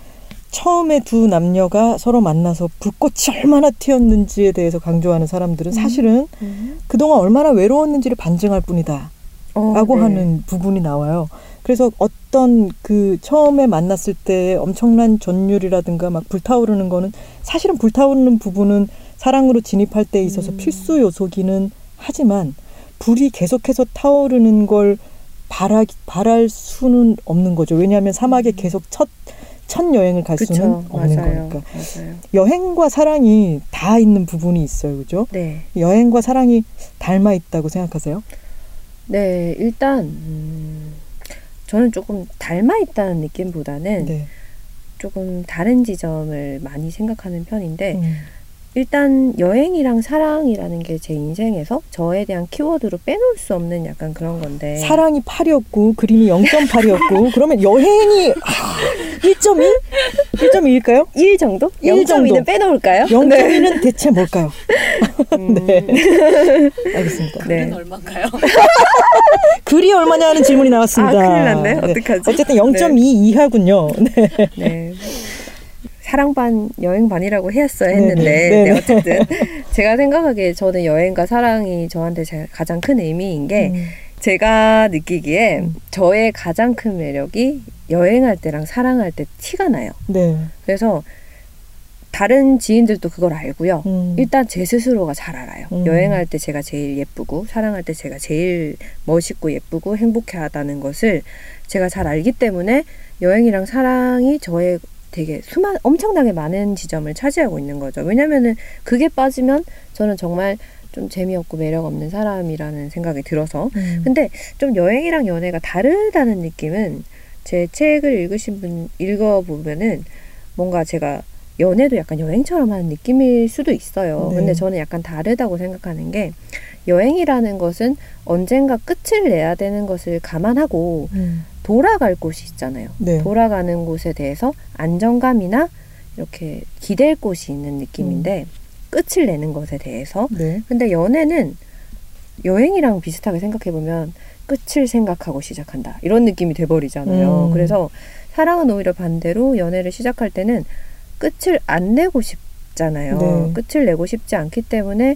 처음에 두 남녀가 서로 만나서 불꽃이 얼마나 튀었는지에 대해서 강조하는 사람들은 사실은 음. 그동안 얼마나 외로웠는지를 반증할 뿐이다. 어, 라고 네. 하는 부분이 나와요. 그래서 어떤 그 처음에 만났을 때 엄청난 전율이라든가 막 불타오르는 거는 사실은 불타오르는 부분은 사랑으로 진입할 때 있어서 음. 필수 요소기는 하지만 불이 계속해서 타오르는 걸 바라, 바랄 수는 없는 거죠. 왜냐하면 사막에 계속 첫, 첫 여행을 갈 수는 음. 그쵸, 없는 맞아요, 거니까. 맞아요. 여행과 사랑이 다 있는 부분이 있어요. 그죠? 네, 여행과 사랑이 닮아 있다고 생각하세요? 네, 일단 음, 저는 조금 닮아 있다는 느낌보다는 네. 조금 다른 지점을 많이 생각하는 편인데 음. 일단 여행이랑 사랑이라는 게 제 인생에서 저에 대한 키워드로 빼놓을 수 없는 약간 그런 건데 사랑이 8이었고 그림이 0.8이었고 (laughs) 그러면 여행이 아, 1.2? 1.2일까요? 1 정도? 일 0.2는 정도. 빼놓을까요? 0.2는 대체 뭘까요? 음, (laughs) 네. 알겠습니다. 네. 얼마인가요? (laughs) 글이 얼마냐는 질문이 나왔습니다. 아, 큰일 났네. 어떡하지? 어쨌든 0.2 이하군요. 네. 네. 사랑 반 여행 반이라고 했어야. 했는데. 네, 어쨌든 (laughs) 제가 생각하기에 저는 여행과 사랑이 저한테 제 가장 큰 의미인 게 음, 제가 느끼기에 음. 저의 가장 큰 매력이 여행할 때랑 사랑할 때 티가 나요. 네. 그래서 다른 지인들도 그걸 알고요. 음, 일단 제 스스로가 잘 알아요. 음. 여행할 때 제가 제일 예쁘고 사랑할 때 제가 제일 멋있고 예쁘고 행복해하다는 것을 제가 잘 알기 때문에 여행이랑 사랑이 저의 되게 수많 엄청나게 많은 지점을 차지하고 있는 거죠. 왜냐면은 그게 빠지면 저는 정말 좀 재미없고 매력 없는 사람이라는 생각이 들어서 음. 근데 좀 여행이랑 연애가 다르다는 느낌은 제 책을 읽으신 분 읽어보면은 뭔가 제가 연애도 약간 여행처럼 하는 느낌일 수도 있어요. 네. 근데 저는 약간 다르다고 생각하는 게 여행이라는 것은 언젠가 끝을 내야 되는 것을 감안하고 음, 돌아갈 곳이 있잖아요. 네. 돌아가는 곳에 대해서 안정감이나 이렇게 기댈 곳이 있는 느낌인데 끝을 내는 것에 대해서 네. 근데 연애는 여행이랑 비슷하게 생각해 보면 끝을 생각하고 시작한다 이런 느낌이 돼버리잖아요. 음. 그래서 사랑은 오히려 반대로 연애를 시작할 때는 끝을 안 내고 싶잖아요. 네. 끝을 내고 싶지 않기 때문에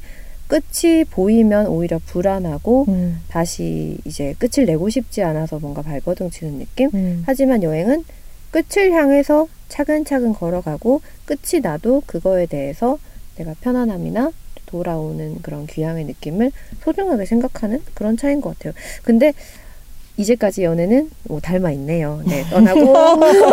끝이 보이면 오히려 불안하고 음, 다시 이제 끝을 내고 싶지 않아서 뭔가 발버둥 치는 느낌. 음, 하지만 여행은 끝을 향해서 차근차근 걸어가고 끝이 나도 그거에 대해서 내가 편안함이나 돌아오는 그런 귀향의 느낌을 소중하게 생각하는 그런 차이인 것 같아요. 근데 이제까지 연애는 뭐 닮아 있네요. 네, (laughs) 떠나고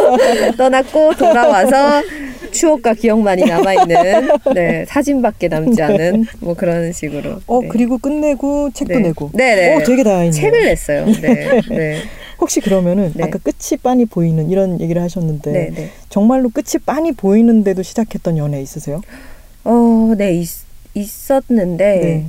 (laughs) 떠났고 돌아와서 추억과 기억만이 남아 있는 네 사진밖에 남지 않은 뭐 그런 식으로. 어 네. 그리고 끝내고 책도 네. 내고. 네네. 어 되게 다행이네요. 책을 냈어요. 네, 네, (laughs) 혹시 그러면은 네. 아까 끝이 빤히 보이는 이런 얘기를 하셨는데 네, 네. 정말로 끝이 빤히 보이는데도 시작했던 연애 있으세요? 어, 네 있, 있었는데 네.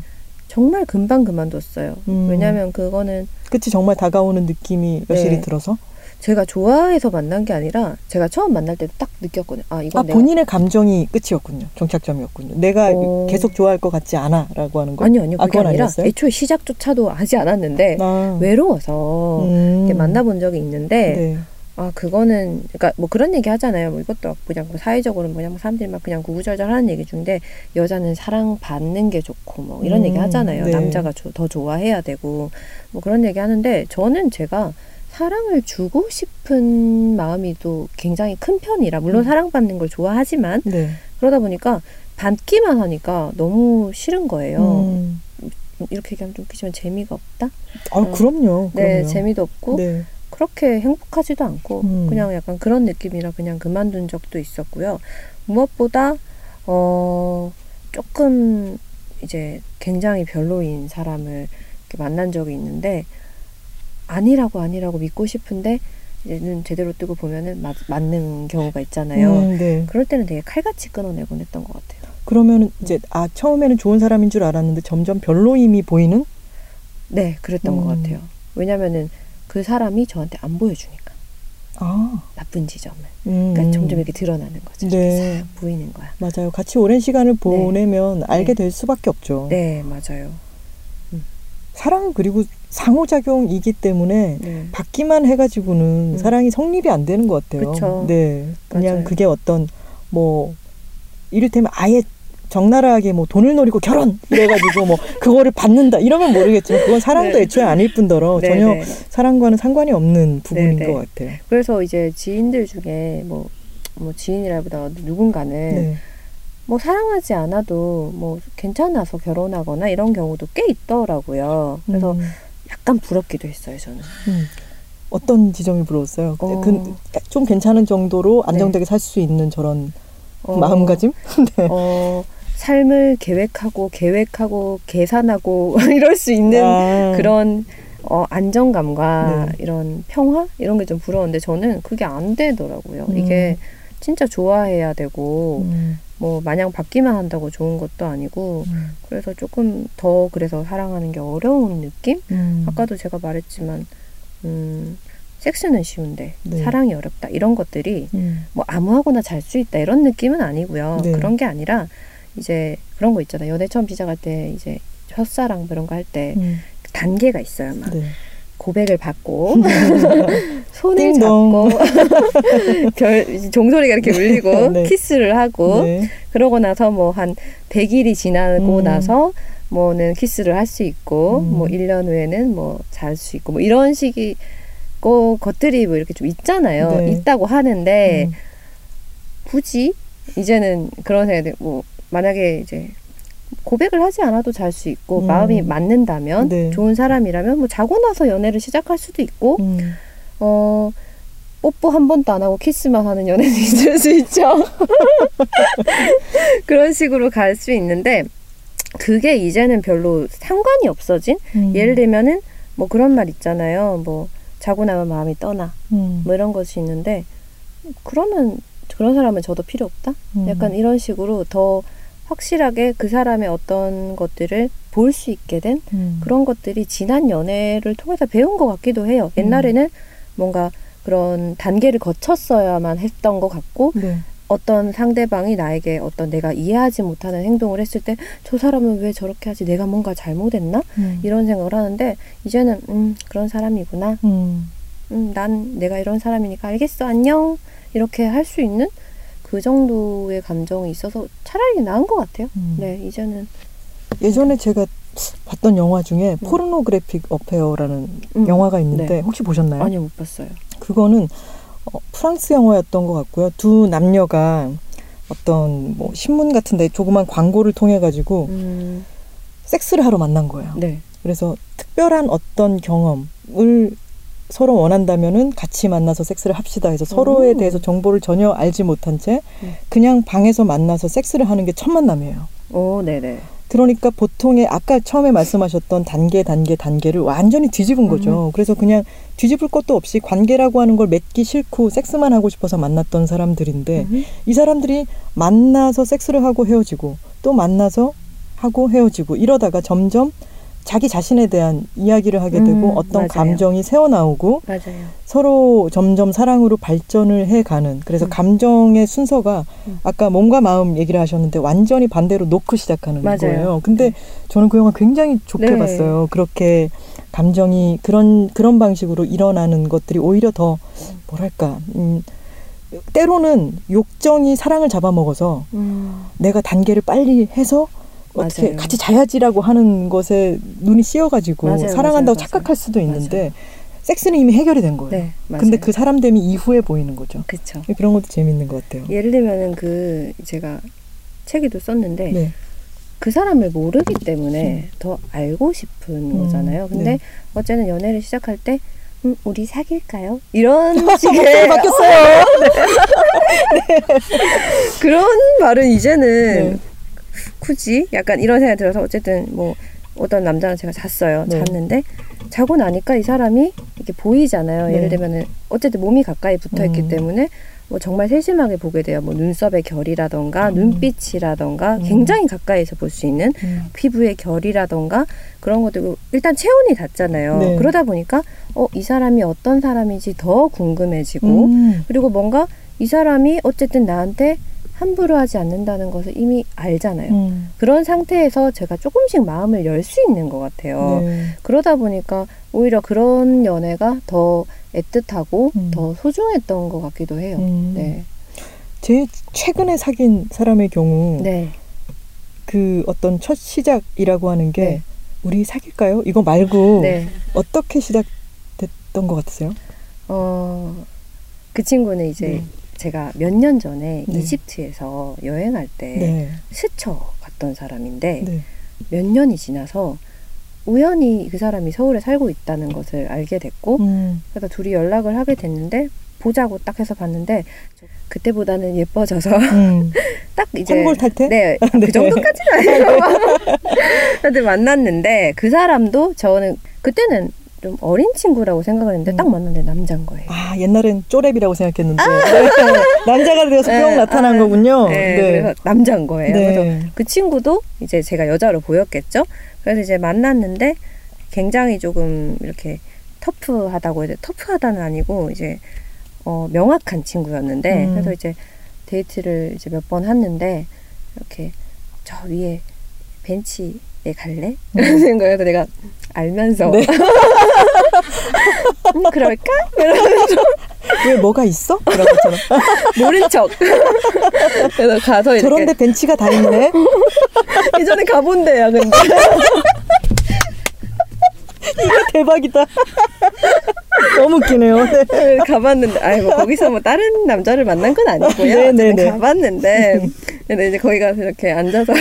정말 금방 그만뒀어요. 음. 왜냐하면 그거는 끝이 정말 다가오는 느낌이 여실히 네. 들어서 제가 좋아해서 만난 게 아니라 제가 처음 만날 때도 딱 느꼈거든요. 아 이건 아 내가 본인의 감정이 끝이었군요. 정착점이었군요. 내가 어. 계속 좋아할 것 같지 않아라고 하는 거. 아니요 아니요 아, 그게 그건 아니라 아니었어요? 애초에 시작조차도 하지 않았는데 아. 외로워서 음. 만나본 적이 있는데 네. 아 그거는 그러니까 뭐 그런 얘기 하잖아요. 뭐 이것도 그냥 뭐 사회적으로 뭐냐 뭐 사람들이 막 그냥 구구절절 하는 얘기 중인데 여자는 사랑 받는 게 좋고 뭐 이런 음, 얘기 하잖아요. 네. 남자가 조- 더 좋아해야 되고 뭐 그런 얘기 하는데 저는 제가 사랑을 주고 싶은 마음이 또 굉장히 큰 편이라 물론 음. 사랑받는 걸 좋아하지만 네. 그러다 보니까 받기만 하니까 너무 싫은 거예요. 음. 이렇게 얘기하면 좀 웃기지만 재미가 없다. 아 그럼요. 네, 그럼요. 재미도 없고 네. 그렇게 행복하지도 않고 음. 그냥 약간 그런 느낌이라 그냥 그만둔 적도 있었고요. 무엇보다 어 조금 이제 굉장히 별로인 사람을 만난 적이 있는데 아니라고 아니라고 믿고 싶은데 이제 눈 제대로 뜨고 보면은 맞, 맞는 경우가 있잖아요. 음, 네. 그럴 때는 되게 칼같이 끊어내곤 했던 것 같아요. 그러면 이제 아 처음에는 좋은 사람인 줄 알았는데 점점 별로임이 보이는. 네, 그랬던 것 음. 같아요. 왜냐면은 그 사람이 저한테 안 보여주니까 아. 나쁜 지점을. 음. 그러니까 점점 이렇게 드러나는 거죠. 네. 보이는 거야. 맞아요. 같이 오랜 시간을 보내면 알게 네. 될 수밖에 없죠. 네, 맞아요. 사랑 그리고 상호작용이기 때문에 네. 받기만 해가지고는 음. 사랑이 성립이 안 되는 것 같아요. 그쵸. 네, 그냥 맞아요. 그게 어떤 뭐 이를테면 아예 적나라하게 뭐 돈을 노리고 결혼 이래가지고 뭐 (laughs) 그거를 받는다 이러면 모르겠지만 그건 사랑도 네. 애초에 아닐 뿐더러 네, 전혀 네. 사랑과는 상관이 없는 부분인 네, 네. 것 같아요. 그래서 이제 지인들 중에 뭐, 뭐 지인이라보다 누군가는 네. 뭐 사랑하지 않아도 뭐 괜찮아서 결혼하거나 이런 경우도 꽤 있더라고요. 그래서 음, 약간 부럽기도 했어요, 저는. 음. 어떤 지점이 부러웠어요? 어. 그, 좀 괜찮은 정도로 안정되게 살 수 있는 저런 어, 마음가짐? (laughs) 네. 어, 삶을 계획하고 계획하고 계산하고 (laughs) 이럴 수 있는 아. 그런 어, 안정감과 네. 이런 평화 이런 게 좀 부러운데 저는 그게 안 되더라고요. 음. 이게 진짜 좋아해야 되고 음, 뭐 마냥 받기만 한다고 좋은 것도 아니고 음, 그래서 조금 더 그래서 사랑하는 게 어려운 느낌? 음. 아까도 제가 말했지만 음, 섹스는 쉬운데 네. 사랑이 어렵다 이런 것들이 음. 뭐 아무하고나 잘 수 있다 이런 느낌은 아니고요. 네. 그런 게 아니라 이제 그런 거 있잖아요. 연애 처음 시작할 때 이제 첫사랑 뭐 이런 거 할때 음. 단계가 있어요. 막 네. 고백을 받고 (laughs) 손을. 잡고 (laughs) 별 종소리가 이렇게 울리고 (laughs) 네. 키스를 하고 네. 그러고 나서 뭐 한 100일이 지나고 음. 나서 뭐는 키스를 할 수 있고 음. 뭐 1년 후에는 뭐 잘 수 있고 뭐 이런 식이 고 것들이 뭐 이렇게 좀 있잖아요. 네. 있다고 하는데 음. 굳이 이제는 그런 생각이 뭐 만약에 이제 고백을 하지 않아도 잘 수 있고 음. 마음이 맞는다면 네. 좋은 사람이라면 뭐 자고 나서 연애를 시작할 수도 있고 음. 어 뽀뽀 한 번도 안 하고 키스만 하는 연애도 (laughs) 있을 수 있죠. (laughs) 그런 식으로 갈 수 있는데 그게 이제는 별로 상관이 없어진 음. 예를 들면은 뭐 그런 말 있잖아요. 뭐 자고 나면 마음이 떠나 음. 뭐 이런 것이 있는데 그러면 그런 사람은 저도 필요 없다. 음. 약간 이런 식으로 더 확실하게 그 사람의 어떤 것들을 볼 수 있게 된 음. 그런 것들이 지난 연애를 통해서 배운 것 같기도 해요. 음. 옛날에는 뭔가 그런 단계를 거쳤어야만 했던 것 같고 네. 어떤 상대방이 나에게 어떤 내가 이해하지 못하는 행동을 했을 때 저 사람은 왜 저렇게 하지? 내가 뭔가 잘못했나? 음. 이런 생각을 하는데 이제는 음 그런 사람이구나. 음. 음, 난 내가 이런 사람이니까 알겠어, 안녕. 이렇게 할 수 있는 그 정도의 감정이 있어서 차라리 나은 것 같아요. 음. 네, 이제는. 예전에 제가 봤던 영화 중에 음. 포르노그래픽 어페어라는 음, 영화가 있는데 네. 혹시 보셨나요? 아니요, 못 봤어요. 그거는 어, 프랑스 영화였던 것 같고요. 두 남녀가 어떤 뭐 신문 같은데 조그만 광고를 통해 가지고 음, 섹스를 하러 만난 거예요. 네. 그래서 특별한 어떤 경험을 서로 원한다면은 같이 만나서 섹스를 합시다 해서 서로에 음. 대해서 정보를 전혀 알지 못한 채 음. 그냥 방에서 만나서 섹스를 하는 게 첫 만남이에요. 오, 네네. 그러니까 보통의 아까 처음에 말씀하셨던 단계 단계 단계를 완전히 뒤집은 거죠. 그래서 그냥 뒤집을 것도 없이 관계라고 하는 걸 맺기 싫고 섹스만 하고 싶어서 만났던 사람들인데 음. 이 사람들이 만나서 섹스를 하고 헤어지고 또 만나서 하고 헤어지고 이러다가 점점 자기 자신에 대한 이야기를 하게 되고 음, 어떤 맞아요. 감정이 새어나오고 맞아요. 서로 점점 사랑으로 발전을 해가는 그래서 음. 감정의 순서가 음. 아까 몸과 마음 얘기를 하셨는데 완전히 반대로 놓고 시작하는 맞아요. 거예요. 근데 저는 그 영화 굉장히 좋게 네. 봤어요. 그렇게 감정이 그런 그런 방식으로 일어나는 것들이 오히려 더 뭐랄까 음, 때로는 욕정이 사랑을 잡아먹어서 음. 내가 단계를 빨리 해서 어떻게 맞아요. 같이 자야지라고 하는 것에 눈이 씌어가지고 맞아요, 사랑한다고 맞아요, 착각할 수도 있는데. 섹스는 이미 해결이 된 거예요. 네, 맞아요. 근데 그 사람됨이 이후에 보이는 거죠. 그쵸. 그런 것도 재밌는 것 같아요. 예를 들면은 그 제가 책에도 썼는데 네. 그 사람을 모르기 때문에 더 알고 싶은 음, 거잖아요. 근데 네. 어쨌든 연애를 시작할 때 음, 우리 사귈까요? 이런 (laughs) 식의 바뀌었어요. (laughs) 그런 말은 이제는 네. 굳이 약간 이런 생각이 들어서 어쨌든 뭐 어떤 남자랑 제가 잤어요. 네. 잤는데 자고 나니까 이 사람이 이렇게 보이잖아요. 네. 예를 들면은 어쨌든 몸이 가까이 붙어 있기 음. 때문에 뭐 정말 세심하게 보게 돼요. 뭐 눈썹의 결이라던가 음. 눈빛이라던가 음. 굉장히 가까이서 볼 수 있는 음. 피부의 결이라던가 그런 것도 일단 체온이 닿잖아요. 네. 그러다 보니까 어 이 사람이 어떤 사람인지 더 궁금해지고 음. 그리고 뭔가 이 사람이 어쨌든 나한테 함부로 하지 않는다는 것을 이미 알잖아요. 음. 그런 상태에서 제가 조금씩 마음을 열 수 있는 것 같아요. 네. 그러다 보니까 오히려 그런 연애가 더 애틋하고 음. 더 소중했던 것 같기도 해요. 음. 네. 제 최근에 사귄 사람의 경우 네. 그 어떤 첫 시작이라고 하는 게 네. 우리 사귈까요? 이거 말고 네. 어떻게 시작됐던 것 같으세요? 어, 그 친구는 이제 네. 제가 몇 년 전에 네. 이집트에서 여행할 때 네. 스쳐 갔던 사람인데 네. 몇 년이 지나서 우연히 그 사람이 서울에 살고 있다는 것을 알게 됐고 음. 그래서 둘이 연락을 하게 됐는데 보자고 딱 해서 봤는데 그때보다는 예뻐져서 음. (laughs) 딱 이제 한골 탈퇴? 네, 그 정도까지는 아니고 근데 (laughs) 만났는데 그 사람도 저는 그때는 좀 어린 친구라고 생각을 했는데 음. 딱 만났는데 남자인 거예요. 아 옛날엔 쪼랩이라고 생각했는데 (laughs) 네. 남자가 되어서 뿅 네, 나타난 아, 거군요. 네, 그래서 남자인 거예요. 그래서 네. 그 친구도 이제 제가 여자로 보였겠죠. 그래서 이제 만났는데 굉장히 조금 이렇게 터프하다고 돼. 터프하다는 아니고 이제 어, 명확한 친구였는데 음. 그래서 이제 데이트를 이제 몇 번 했는데 이렇게 저 위에 벤치 에 갈래? 이러는 거예요. 그래서 내가 알면서 음. 네. (laughs) 음, 그럴까? 이러면서 왜 뭐가 있어? 그런 것처럼. (laughs) 모른 척. 그래서 가서 이렇게 저런데 벤치가 다 있네. 예전에 가본 데야 근데 (laughs) 이거 대박이다. 너무 웃기네요. 네. 가봤는데 아이 뭐 거기서 뭐 다른 남자를 만난 건 아니고요. 네, 네, 네. 가봤는데 근데 이제 거기 가서 이렇게 앉아서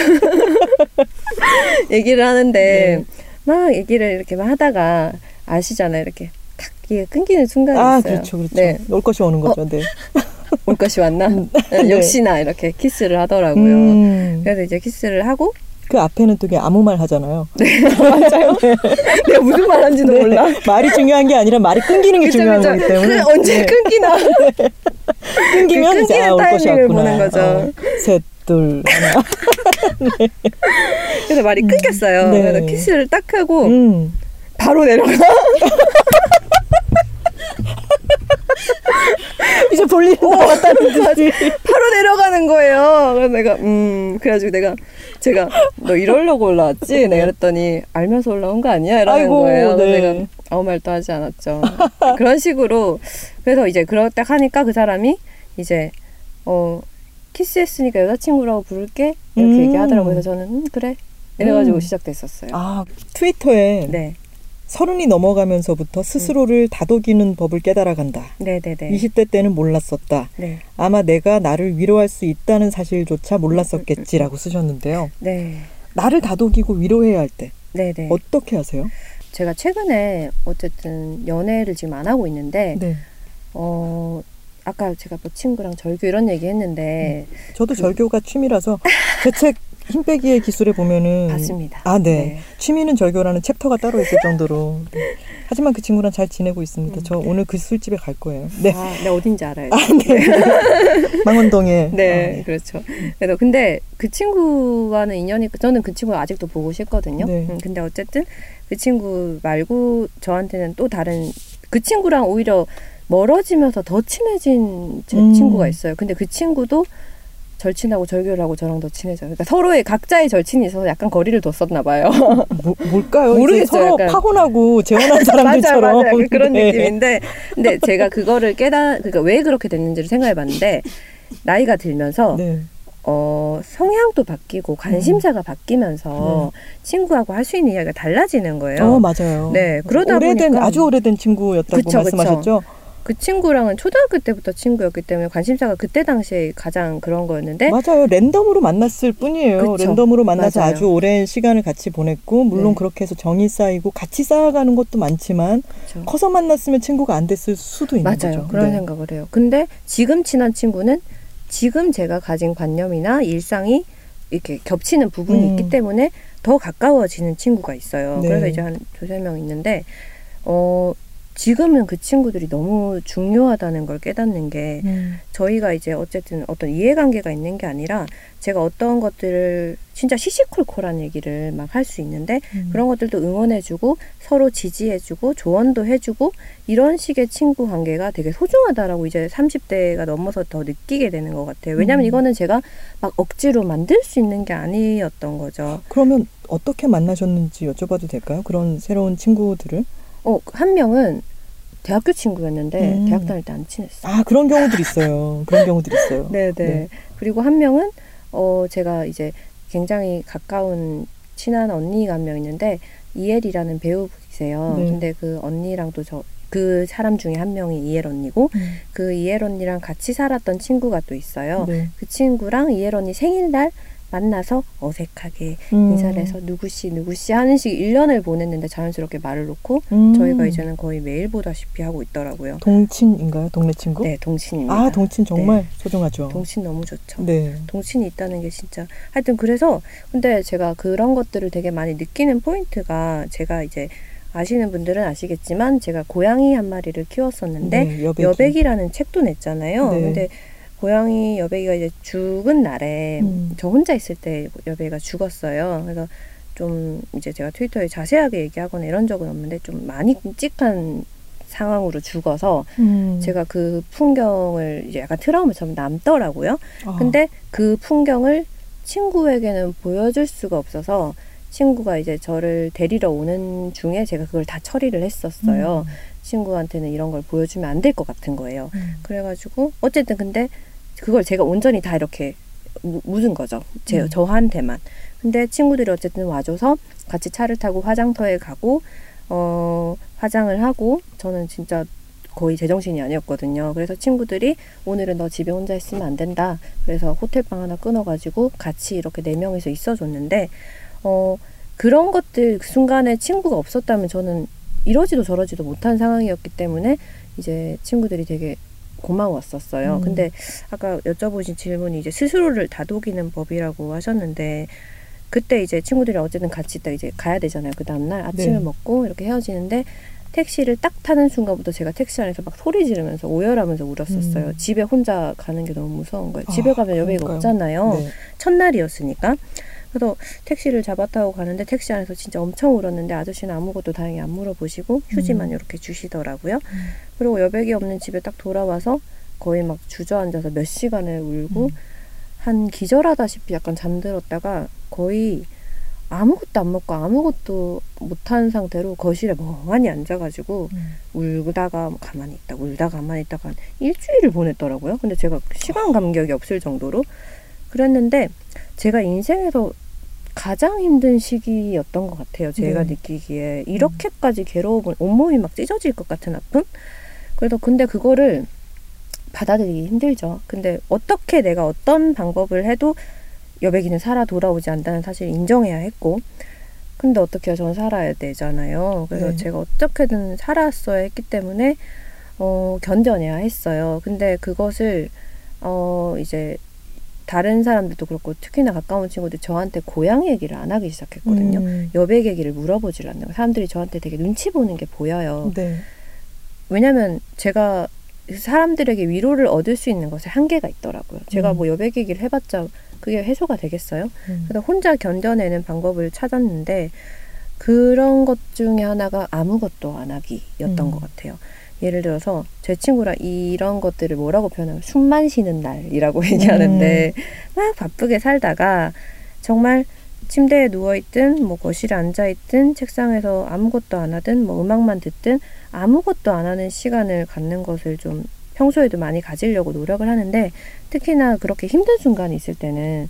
(laughs) 얘기를 하는데 네. 막 얘기를 이렇게 막 하다가 아시잖아요. 이렇게 탁 이게 끊기는 순간이 아 있어요. 그렇죠, 그렇죠. 네, 올 것이 오는 거죠. 네. (laughs) 올 것이 왔나? (laughs) 네, 네. 역시나 이렇게 키스를 하더라고요. 음, 그래서 이제 키스를 하고 그 앞에는 되게 아무 말 하잖아요. 맞아요. 내가 무슨 말 한지도 네. 몰라. 말이 중요한 게 아니라 말이 끊기는 게 그쵸, 중요한 그쵸. 거기 때문에 그 언제 네. 끊기나? 끊기면 그 이제 아, 올 것이 왔구나. 보는 거죠. 어, 셋, 둘, 하나. (laughs) 그래서 말이 끊겼어요. 네. 그래서 키스를 딱 하고 음. 바로 내려가. (laughs) 이제 볼일이 나왔다는 듯이. (laughs) 바로 내려가는 거예요. 그래서 내가 음 그래가지고 내가 제가 너 이러려고 올라왔지? 내가 그랬더니 알면서 올라온 거 아니야? 이러는 아이고, 거예요. 그래서 네. 내가 아무 말도 하지 않았죠. 그런 식으로 그래서 이제 그렇다 하니까 그 사람이 이제 어 키스했으니까 여자친구라고 부를게 이렇게 음. 얘기하더라고요. 그래서 저는 음 그래 이래가지고 음. 시작됐었어요. 아 트위터에 네, 서른이 넘어가면서부터 스스로를 다독이는 법을 깨달아간다. 네, 네, 네. 20대 때는 몰랐었다. 네, 아마 내가 나를 위로할 수 있다는 사실조차 몰랐었겠지라고 쓰셨는데요. 네, 나를 다독이고 위로해야 할 때 네, 네. 어떻게 하세요? 제가 최근에 어쨌든 연애를 지금 안 하고 있는데 네. 어 아까 제가 뭐 친구랑 절교 이런 얘기 했는데 저도 그- 절교가 취미라서 제 (laughs) 책 힘 빼기의 기술에 보면은 봤습니다. 아, 네. 취미는 절교라는 챕터가 따로 있을 정도로. 네. 하지만 그 친구랑 잘 지내고 있습니다. 음. 저 오늘 그 술집에 갈 거예요. (laughs) 네. 아, 네 어딘지 알아요. 망원동에. 네, 아, 그렇죠. 그래서 근데 그 친구와는 인연이 저는 그 친구 아직도 보고 싶거든요. 네. 음, 근데 어쨌든 그 친구 말고 저한테는 또 다른 그 친구랑 오히려 멀어지면서 더 친해진 제 음. 친구가 있어요. 근데 그 친구도 절친하고 절교를 하고 저랑 더 친해져요. 그러니까 서로의 각자의 절친이 있어서 약간 거리를 뒀었나 봐요. (laughs) 뭐, 뭘까요? 모르겠어요, 서로 약간. 파혼하고 재혼한 (laughs) 사람들처럼. 맞아요. 약간 그런 네. 느낌인데, 근데 제가 그거를 깨달, 그러니까 왜 그렇게 됐는지를 생각해봤는데 나이가 들면서 네. 어, 성향도 바뀌고 관심사가 바뀌면서 친구하고 할 수 있는 이야기가 달라지는 거예요. 어, 맞아요. 네, 그러다 오래된, 보니까 아주 오래된 친구였다고 그쵸, 말씀하셨죠? 그 친구랑은 초등학교 때부터 친구였기 때문에 관심사가 그때 당시에 가장 그런 거였는데 맞아요. 랜덤으로 만났을 뿐이에요. 그쵸. 랜덤으로 만나서 맞아요. 아주 오랜 시간을 같이 보냈고, 물론 네. 그렇게 해서 정이 쌓이고 같이 쌓아가는 것도 많지만, 그쵸. 커서 만났으면 친구가 안 됐을 수도 있는 맞아요. 거죠. 그런 네. 생각을 해요. 근데 지금 친한 친구는 지금 제가 가진 관념이나 일상이 이렇게 겹치는 부분이 음. 있기 때문에 더 가까워지는 친구가 있어요. 네. 그래서 이제 한 두세 명 있는데 어 지금은 그 친구들이 너무 중요하다는 걸 깨닫는 게 음. 저희가 이제 어쨌든 어떤 이해관계가 있는 게 아니라 제가 어떤 것들을 진짜 시시콜콜한 얘기를 막 할 수 있는데 음. 그런 것들도 응원해주고 서로 지지해주고 조언도 해주고 이런 식의 친구 관계가 되게 소중하다라고 이제 30대가 넘어서 더 느끼게 되는 것 같아요. 왜냐하면 음. 이거는 제가 막 억지로 만들 수 있는 게 아니었던 거죠. 그러면 어떻게 만나셨는지 여쭤봐도 될까요? 그런 새로운 친구들을? 어, 한 명은 대학교 친구였는데 음. 대학 다닐 때 안 친했어요. 아, 그런 경우들 있어요. 그런 경우들 있어요. 네네. (laughs) 네. 그리고 한 명은 어 제가 이제 굉장히 가까운 친한 언니가 한 명 있는데 이엘이라는 배우이세요. 네. 근데 그 언니랑도 저 그 사람 중에 한 명이 이엘 언니고 음. 그 이엘 언니랑 같이 살았던 친구가 또 있어요. 네. 그 친구랑 이엘 언니 생일날 만나서 어색하게 음. 인사를 해서 누구씨 누구씨 하는 식 1년을 보냈는데 자연스럽게 말을 놓고 음. 저희가 이제는 거의 매일 보다시피 하고 있더라고요. 동친인가요? 동네 친구? 네, 동친입니다. 아, 동친 정말 네. 소중하죠. 동친 너무 좋죠. 네. 동친이 있다는 게 진짜 하여튼 그래서 근데 제가 그런 것들을 되게 많이 느끼는 포인트가 제가 이제 아시는 분들은 아시겠지만 제가 고양이 한 마리를 키웠었는데 네, 여백이. 여백이라는 책도 냈잖아요. 네. 근데 고양이 여백이가 이제 죽은 날에 음. 저 혼자 있을 때 여백이가 죽었어요. 그래서 좀 이제 제가 트위터에 자세하게 얘기하거나 이런 적은 없는데 좀 많이 끔찍한 상황으로 죽어서 음. 제가 그 풍경을 이제 약간 트라우마처럼 남더라고요. 아, 근데 그 풍경을 친구에게는 보여줄 수가 없어서 친구가 이제 저를 데리러 오는 중에 제가 그걸 다 처리를 했었어요. 친구한테는 이런 걸 보여주면 안 될 것 같은 거예요. 음. 그래가지고 어쨌든 근데 그걸 제가 온전히 다 이렇게 무- 묻은 거죠. 제 음. 저한테만. 근데 친구들이 어쨌든 와줘서 같이 차를 타고 화장터에 가고 어 화장을 하고 저는 진짜 거의 제정신이 아니었거든요. 그래서 친구들이 오늘은 너 집에 혼자 있으면 안 된다. 그래서 호텔방 하나 끊어가지고 같이 이렇게 네 명이서 있어줬는데 어 그런 것들 그 순간에 친구가 없었다면 저는 이러지도 저러지도 못한 상황이었기 때문에 이제 친구들이 되게 고마웠었어요. 음. 근데 아까 여쭤보신 질문이 이제 스스로를 다독이는 법이라고 하셨는데 그때 이제 친구들이 어쨌든 같이 있다 이제 가야 되잖아요. 그 다음날 아침을 네. 먹고 이렇게 헤어지는데 택시를 딱 타는 순간부터 제가 택시 안에서 막 소리 지르면서 오열하면서 울었었어요. 음. 집에 혼자 가는 게 너무 무서운 거예요. 아, 집에 가면 여백이 그러니까요. 없잖아요. 네. 첫날이었으니까. 그래서 택시를 잡아 타고 가는데 택시 안에서 진짜 엄청 울었는데 아저씨는 아무것도 다행히 안 물어보시고 휴지만 음. 이렇게 주시더라고요. 그리고 여백이 없는 집에 딱 돌아와서 거의 막 주저앉아서 몇 시간을 울고 음. 한 기절하다시피 약간 잠들었다가 거의 아무것도 안 먹고 아무것도 못한 상태로 거실에 멍하니 앉아가지고 음. 울다가 가만히 있다 울다가 가만히 있다가 한 일주일을 보냈더라고요. 근데 제가 시간 감격이 없을 정도로 그랬는데 제가 인생에서 가장 힘든 시기였던 것 같아요. 제가 네. 느끼기에 이렇게까지 괴로워본 온몸이 막 찢어질 것 같은 아픔. 그래서 근데 그거를 받아들이기 힘들죠. 근데 어떻게 내가 어떤 방법을 해도 여백이는 살아 돌아오지 않다는 사실을 인정해야 했고 근데 어떻게? 전 살아야 되잖아요. 그래서 네. 제가 어떻게든 살았어야 했기 때문에 어, 견뎌내야 했어요. 근데 그것을 어, 이제 다른 사람들도 그렇고 특히나 가까운 친구들 저한테 고향 얘기를 안 하기 시작했거든요. 음. 여백 얘기를 물어보질 않는 거예요. 사람들이 저한테 되게 눈치 보는 게 보여요. 네. 왜냐면 제가 사람들에게 위로를 얻을 수 있는 것에 한계가 있더라고요. 제가 음. 뭐 여백 얘기를 해봤자 그게 해소가 되겠어요? 음. 그래서 혼자 견뎌내는 방법을 찾았는데 그런 것 중에 하나가 아무것도 안 하기였던 음. 것 같아요. 예를 들어서 제 친구랑 이런 것들을 뭐라고 표현하면 숨만 쉬는 날이라고 (laughs) 얘기하는데 막 바쁘게 살다가 정말 침대에 누워 있든 뭐 거실에 앉아 있든 책상에서 아무것도 안 하든 뭐 음악만 듣든 아무것도 안 하는 시간을 갖는 것을 좀 평소에도 많이 가지려고 노력을 하는데 특히나 그렇게 힘든 순간이 있을 때는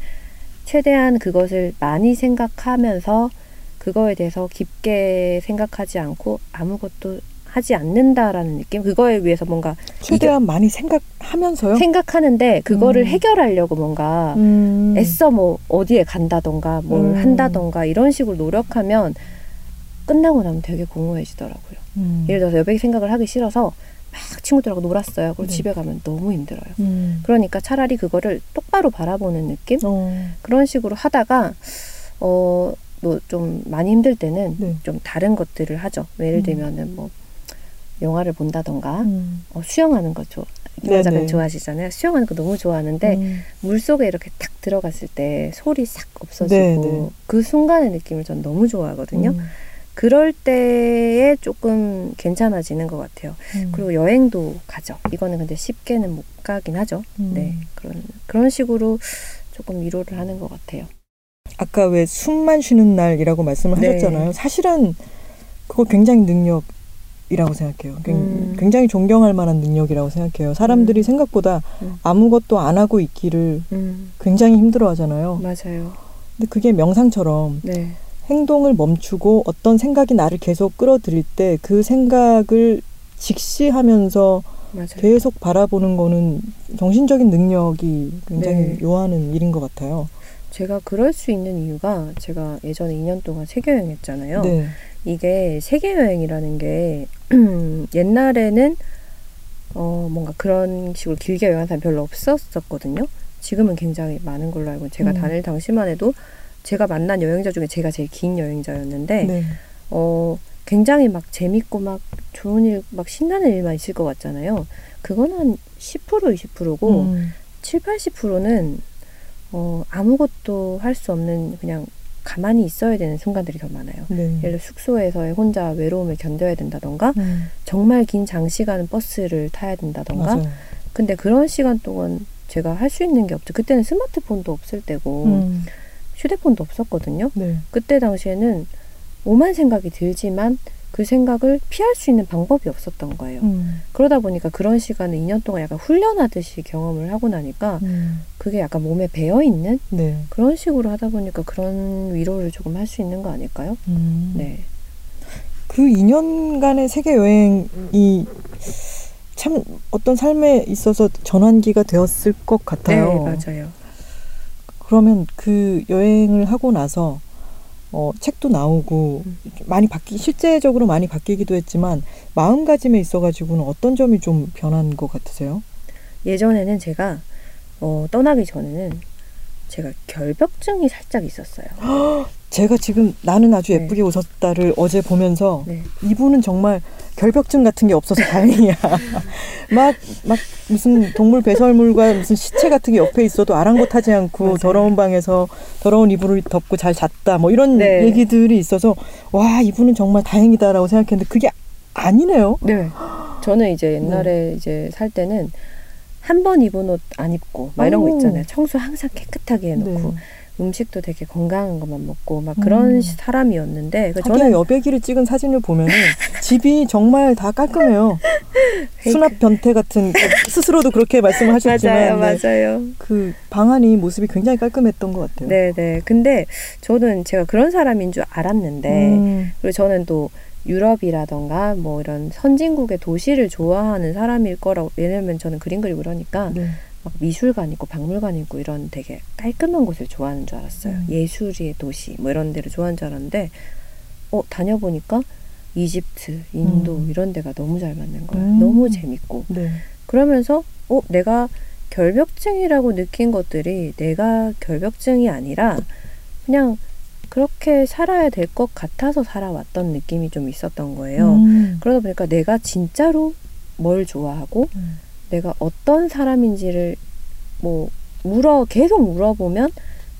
최대한 그것을 많이 생각하면서 그거에 대해서 깊게 생각하지 않고 아무것도 하지 않는다라는 느낌 그거에 위해서 뭔가 최대한 많이 생각하면서요. 생각하는데 그거를 음. 해결하려고 뭔가 음. 애써 뭐 어디에 간다던가 뭘 음. 한다던가 이런 식으로 노력하면 끝나고 나면 되게 공허해지더라고요. 음. 예를 들어서 여백 생각을 하기 싫어서 막 친구들하고 놀았어요. 그리고 네. 집에 가면 너무 힘들어요. 음. 그러니까 차라리 그거를 똑바로 바라보는 느낌? 어. 그런 식으로 하다가 어, 뭐 좀 많이 힘들 때는 네. 좀 다른 것들을 하죠. 예를 음. 들면은 뭐 영화를 본다던가 음. 어, 수영하는 거 좋아. 네네. 김 작가님 좋아하시잖아요. 수영하는 거 너무 좋아하는데 음. 물 속에 이렇게 탁 들어갔을 때 소리 싹 없어지고 네, 네. 그 순간의 느낌을 전 너무 좋아하거든요. 음. 그럴 때에 조금 괜찮아지는 것 같아요. 음. 그리고 여행도 가죠. 이거는 근데 쉽게는 못 가긴 하죠. 음. 네 그런 그런 식으로 조금 위로를 하는 것 같아요. 아까 왜 숨만 쉬는 날이라고 말씀을 네. 하셨잖아요. 사실은 그거 굉장히 능력 이라고 생각해요. 굉- 음. 굉장히 존경할 만한 능력이라고 생각해요. 사람들이 음. 생각보다 음. 아무것도 안 하고 있기를 음 굉장히 힘들어 하잖아요. 맞아요. 근데 그게 명상처럼 네 행동을 멈추고 어떤 생각이 나를 계속 끌어들일 때 그 생각을 직시하면서 맞아요. 계속 바라보는 거는 정신적인 능력이 굉장히 네. 요하는 일인 것 같아요. 제가 그럴 수 있는 이유가 제가 예전에 2년 동안 세계 여행 했잖아요. 네. 이게 세계 여행이라는 게 (clears throat) 옛날에는 어 뭔가 그런 식으로 길게 여행한 사람 별로 없었었거든요. 지금은 굉장히 많은 걸로 알고 제가 음. 다닐 당시만 해도 제가 만난 여행자 중에 제가 제일 긴 여행자였는데 네. 어 굉장히 막 재밌고 막 좋은 일 막 신나는 일만 있을 것 같잖아요. 그건 한 10% 20%고 음. 7, 80%는 어 아무것도 할 수 없는 그냥 가만히 있어야 되는 순간들이 더 많아요. 네. 예를 들어 숙소에서의 혼자 외로움을 견뎌야 된다던가 음. 정말 긴 장시간 버스를 타야 된다던가 맞아요. 근데 그런 시간 동안 제가 할 수 있는 게 없죠. 그때는 스마트폰도 없을 때고 음. 휴대폰도 없었거든요. 네. 그때 당시에는 오만 생각이 들지만 그 생각을 피할 수 있는 방법이 없었던 거예요. 음. 그러다 보니까 그런 시간을 2년 동안 약간 훈련하듯이 경험을 하고 나니까 음. 그게 약간 몸에 배어 있는 네. 그런 식으로 하다 보니까 그런 위로를 조금 할 수 있는 거 아닐까요? 음. 네. 그 2년간의 세계 여행이 참 어떤 삶에 있어서 전환기가 되었을 것 같아요. 네, 맞아요. 그러면 그 여행을 하고 나서 어, 책도 나오고 음. 많이 바뀌 실제적으로 많이 바뀌기도 했지만 마음가짐에 있어가지고는 어떤 점이 좀 변한 것 같으세요? 예전에는 제가 어, 떠나기 전에는 제가 결벽증이 살짝 있었어요. (gasps) (gasps) 제가 지금 나는 아주 네. 예쁘게 웃었다를 어제 보면서 네. 이분은 정말 결벽증 같은 게 없어서 다행이야. (laughs) 막, 막 무슨 동물 배설물과 무슨 시체 같은 게 옆에 있어도 아랑곳하지 않고 맞아요. 더러운 방에서 더러운 이불을 덮고 잘 잤다. 뭐 이런 네. 얘기들이 있어서 와, 이분은 정말 다행이다라고 생각했는데 그게 아니네요. 네. 저는 이제 옛날에 이제 살 때는 한 번 입은 옷 안 입고 막 이런 거 오. 있잖아요. 청소 항상 깨끗하게 해놓고 네. 음식도 되게 건강한 것만 먹고 막 그런 음. 시- 사람이었는데 그 저는 여백이를 찍은 사진을 보면은 집이 정말 다 깔끔해요. (laughs) 수납 변태 같은 스스로도 그렇게 말씀을 하셨지만 맞아요, 네. 맞아요. 그 방안이 모습이 굉장히 깔끔했던 것 같아요. 네, 네. 근데 저는 제가 그런 사람인 줄 알았는데 음, 그리고 저는 또 유럽이라던가 뭐 이런 선진국의 도시를 좋아하는 사람일 거라고 왜냐면 저는 그림 그리고 그러니까 네. 막 미술관 있고 박물관 있고 이런 되게 깔끔한 곳을 좋아하는 줄 알았어요. 음. 예술의 도시 뭐 이런 데를 좋아하는 줄 알았는데 어 다녀보니까 이집트, 인도 음. 이런 데가 너무 잘 맞는 거야. 음. 너무 재밌고 네. 그러면서 어 내가 결벽증이라고 느낀 것들이 내가 결벽증이 아니라 그냥 그렇게 살아야 될 것 같아서 살아왔던 느낌이 좀 있었던 거예요. 음. 그러다 보니까 내가 진짜로 뭘 좋아하고 음. 내가 어떤 사람인지를 뭐 물어 계속 물어보면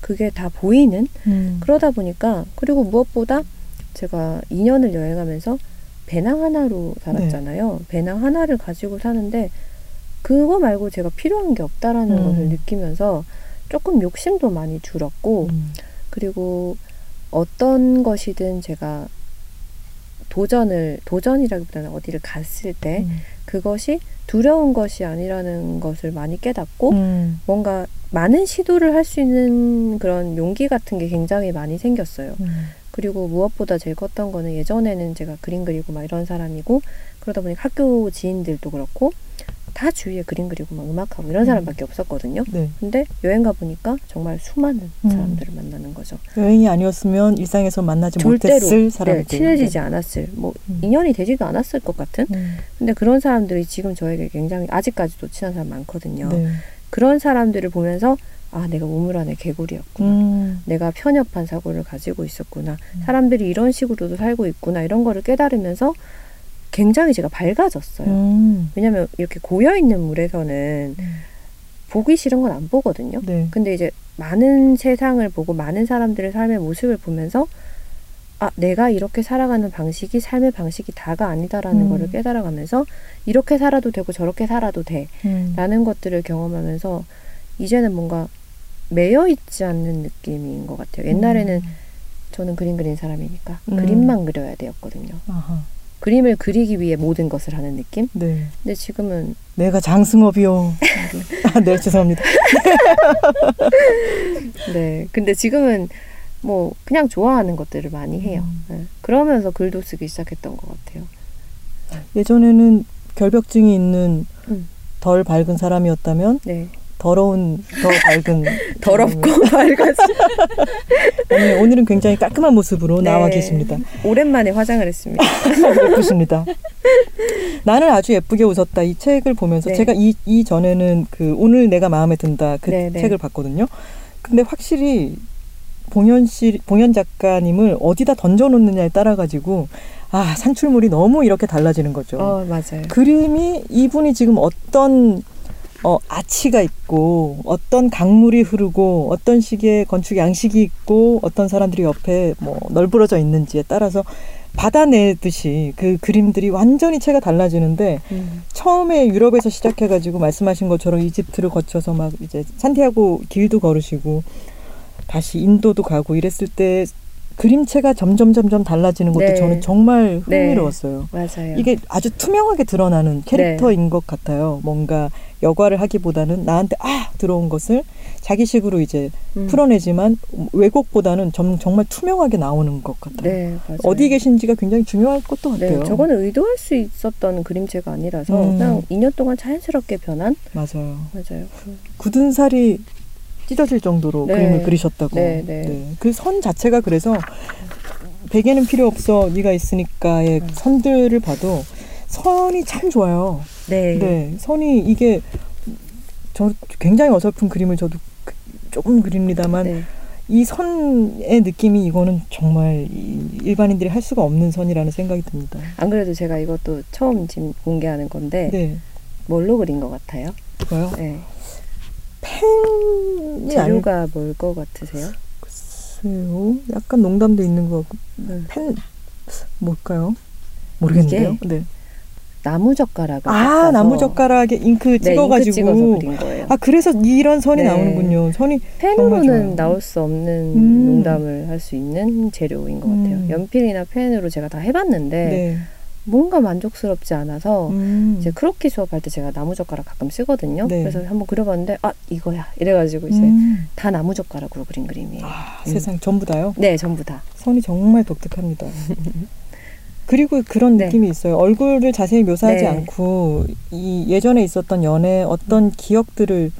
그게 다 보이는 음. 그러다 보니까 그리고 무엇보다 제가 2년을 여행하면서 배낭 하나로 살았잖아요. 배낭 하나를 가지고 사는데 그거 말고 제가 필요한 게 없다라는 음. 것을 느끼면서 조금 욕심도 많이 줄었고 음. 그리고 어떤 것이든 제가 도전을 도전이라기보다는 어디를 갔을 때 음. 그것이 두려운 것이 아니라는 것을 많이 깨닫고 음. 뭔가 많은 시도를 할 수 있는 그런 용기 같은 게 굉장히 많이 생겼어요. 음. 그리고 무엇보다 제일 컸던 거는 예전에는 제가 그림 그리고 막 이런 사람이고 그러다 보니까 학교 지인들도 그렇고 다 주위에 그림 그리고 막 음악하고 이런 음. 사람밖에 없었거든요. 네. 근데 여행 가 보니까 정말 수많은 음. 사람들을 만나는 거죠. 여행이 아니었으면 일상에서 만나지 절대로 못했을 사람들. 네, 친해지지 않았을 뭐 음. 인연이 되지도 않았을 것 같은. 음. 근데 그런 사람들이 지금 저에게 굉장히 아직까지도 친한 사람 많거든요. 네. 그런 사람들을 보면서 아 내가 우물 안에 개구리였구나. 음. 내가 편협한 사고를 가지고 있었구나. 음. 사람들이 이런 식으로도 살고 있구나. 이런 거를 깨달으면서 굉장히 제가 밝아졌어요. 음. 왜냐면 이렇게 고여 있는 물에서는 음. 보기 싫은 건 안 보거든요. 네. 근데 이제 많은 세상을 보고 많은 사람들의 삶의 모습을 보면서 아, 내가 이렇게 살아가는 방식이 삶의 방식이 다가 아니다라는 음. 거를 깨달아가면서 이렇게 살아도 되고 저렇게 살아도 돼. 음. 라는 것들을 경험하면서 이제는 뭔가 매여 있지 않는 느낌인 것 같아요. 옛날에는 음. 저는 그림 그린 사람이니까 음. 그림만 그려야 되었거든요. 아하. 그림을 그리기 위해 모든 것을 하는 느낌? 네. 근데 지금은 내가 장승업이요. 아, 네, 죄송합니다. (laughs) 네. 근데 지금은 뭐 그냥 좋아하는 것들을 많이 해요. 음. 네. 그러면서 글도 쓰기 시작했던 것 같아요. 예전에는 결벽증이 있는 음. 덜 밝은 사람이었다면 네. 더러운 더 밝은 (laughs) 더럽고 밝아지. (laughs) 아니, 오늘은 굉장히 깔끔한 모습으로 네. 나와 계십니다. 오랜만에 화장을 했습니다. (laughs) 예쁘십니다. 나는 아주 예쁘게 웃었다 이 책을 보면서 네. 제가 이, 이 전에는 그 오늘 내가 마음에 든다 그 네, 네. 책을 봤거든요. 근데 확실히 봉현 씨 봉현 작가님을 어디다 던져놓느냐에 따라 가지고 아 산출물이 너무 이렇게 달라지는 거죠. 어, 맞아요. 그림이 이분이 지금 어떤 어, 아치가 있고 어떤 강물이 흐르고 어떤 식의 건축 양식이 있고 어떤 사람들이 옆에 뭐 널브러져 있는지에 따라서 받아내듯이 그 그림들이 완전히 채가 달라지는데 음. 처음에 유럽에서 시작해가지고 말씀하신 것처럼 이집트를 거쳐서 막 이제 산티아고 길도 걸으시고 다시 인도도 가고 이랬을 때 그림체가 점점 점점 달라지는 것도 네. 저는 정말 네. 흥미로웠어요. 맞아요. 이게 아주 투명하게 드러나는 캐릭터인 것 같아요. 뭔가 여과를 하기보다는 나한테 아 들어온 것을 자기식으로 이제 음. 풀어내지만 왜곡보다는 점, 정말 투명하게 나오는 것 같아요. 네. 어디 계신지가 굉장히 중요할 것도 네, 같아요. 저거는 의도할 수 있었던 그림체가 아니라서 음. 그냥 2년 동안 자연스럽게 변한 맞아요. 맞아요. 굳은 살이 찢어질 정도로 네. 그림을 그리셨다고. 네, 네. 그 선 자체가 그래서 베개는 필요 없어 네가 있으니까의 음. 선들을 봐도 선이 참 좋아요. 네. 네, 선이 이게 저 굉장히 어설픈 그림을 저도 그- 조금 그립니다만 네. 이 선의 느낌이 이거는 정말 이- 일반인들이 할 수가 없는 선이라는 생각이 듭니다. 안 그래도 제가 이것도 처음 지금 공개하는 건데 네, 뭘로 그린 것 같아요? 그거요. 네. 아닐까요? 재료가 뭘것 같으세요? 약간 농담도 있는 것 같고 음. 펜 뭘까요? 모르겠는데요. 네. 나무 젓가락을 아 나무 젓가락에 잉크 네, 잉크 찍어가지고 찍어서 그린 거예요. 아 그래서 이런 선이 네. 나오는군요. 선이 펜으로는. 나올 수 없는 음. 농담을 할 수 있는 재료인 것 같아요. 음. 연필이나 펜으로 제가 다 해봤는데 네. 뭔가 만족스럽지 않아서 음. 이제 크로키 수업할 때 제가 나무 젓가락 가끔 쓰거든요. 네. 그래서 한번 그려봤는데 아 이거야 이래가지고 이제 음. 다 나무 젓가락으로 그린 그림이에요. 아, 음. 세상 전부 다요. 네, 전부 다. 선이 정말 독특합니다. (laughs) 그리고 그런 네. 느낌이 있어요. 얼굴을 자세히 묘사하지 네. 않고 이 예전에 있었던 연애 어떤 기억들을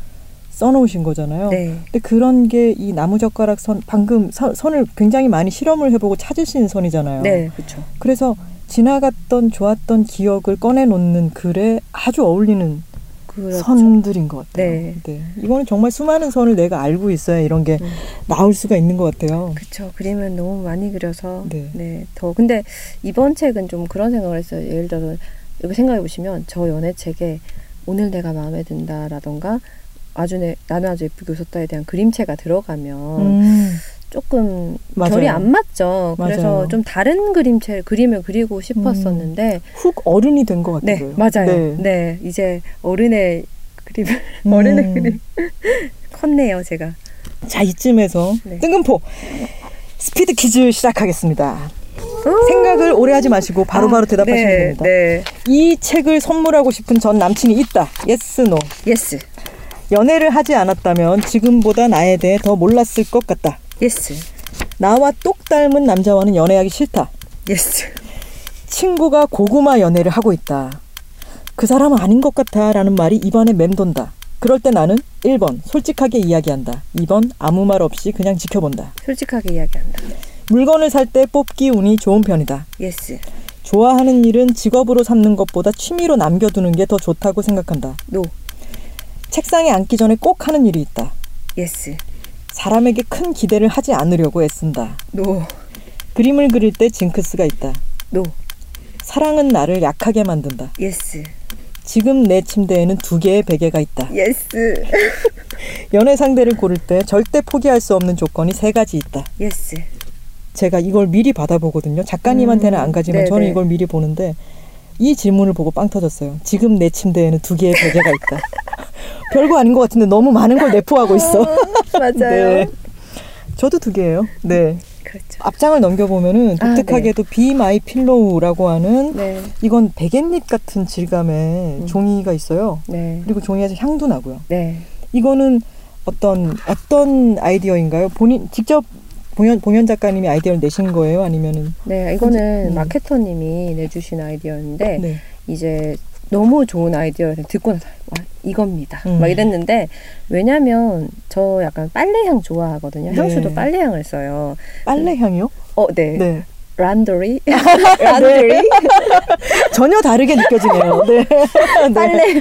써놓으신 거잖아요. 네. 근데 그런 게 이 나무젓가락 선 방금 선, 선을 굉장히 많이 실험을 해보고 찾으신 선이잖아요. 네, 그렇죠. 그래서 지나갔던 좋았던 기억을 꺼내놓는 글에 아주 어울리는 그렇죠. 선들인 것 같아요. 네. 이거는 정말 수많은 선을 내가 알고 있어야 이런 게 음. 나올 수가 있는 것 같아요. 그쵸. 그림은 너무 많이 그려서. 네. 네. 더. 근데 이번 책은 좀 그런 생각을 했어요. 예를 들어서, 여기 생각해 보시면, 저 연애책에 오늘 내가 마음에 든다라던가, 아주 내, 나는 아주 예쁘게 웃었다에 대한 그림체가 들어가면, 음, 조금 맞아요. 결이 안 맞죠. 그래서 맞아요. 좀 다른 그림체, 그림을 그리고 싶었었는데, 훅 어른이 된것 네, 같아요. 맞아요. 네. 이제 어른의 그림을, 음. 어른의 그림. (laughs) 컸네요, 제가. 자 이쯤에서 네. 뜬금포 스피드 퀴즈 시작하겠습니다. 오! 생각을 오래 하지 마시고 바로바로 대답하시면 네, 됩니다. 네. 이 책을 선물하고 싶은 전 남친이 있다. yes no. Yes. 연애를 하지 않았다면 지금보다 나에 대해 더 몰랐을 것 같다. Yes. 나와 똑 닮은 남자와는 연애하기 싫다. Yes. 친구가 고구마 연애를 하고 있다. 그 사람 은 아닌 것 같아 라는 말이 입안에 맴돈다. 그럴 때 나는 1번 솔직하게 이야기한다. 2번 아무 말 없이 그냥 지켜본다. 솔직하게 이야기한다. 물건을 살 때 뽑기 운이 좋은 편이다. Yes. 좋아하는 일은 직업으로 삼는 것보다 취미로 남겨두는 게 더 좋다고 생각한다. No. 책상에 앉기 전에 꼭 하는 일이 있다. Yes. 사람에게 큰 기대를 하지 않으려고 애쓴다. No. 그림을 그릴 때 징크스가 있다. No. 사랑은 나를 약하게 만든다. Yes. 지금 내 침대에는 두 개의 베개가 있다. Yes. (laughs) 연애 상대를 고를 때 절대 포기할 수 없는 조건이 세 가지 있다. Yes. 제가 이걸 미리 받아보거든요. 작가님한테는 음, 안 가지만 네네. 저는 이걸 미리 보는데 이 질문을 보고 빵 터졌어요. 지금 내 침대에는 두 개의 베개가 있다. (laughs) 별거 아닌 것 같은데 너무 많은 걸 내포하고 있어. 맞아요. 네. 저도 두 개예요. 네. 그렇죠. 앞장을 넘겨보면은 아, 독특하게도 Be My Pillow라고 하는 네. 이건 베갯잎 같은 질감의 음. 종이가 있어요. 네. 그리고 종이에서 향도 나고요. 네. 이거는 어떤 어떤 아이디어인가요? 본인 직접 봉현 봉현 작가님이 아이디어를 내신 거예요? 아니면은 네. 이거는 음. 마케터님이 내주신 아이디어인데 네. 이제 너무 좋은 아이디어를 듣고 나서 와, 이겁니다. 음. 막 이랬는데 왜냐면 저 약간 빨래향 좋아하거든요. 네. 향수도 빨래향을 써요. 빨래 향이요? 어, 네. 네. 란더리. 란더리. (laughs) 전혀 다르게 느껴지네요. 네. (laughs) 네. 빨래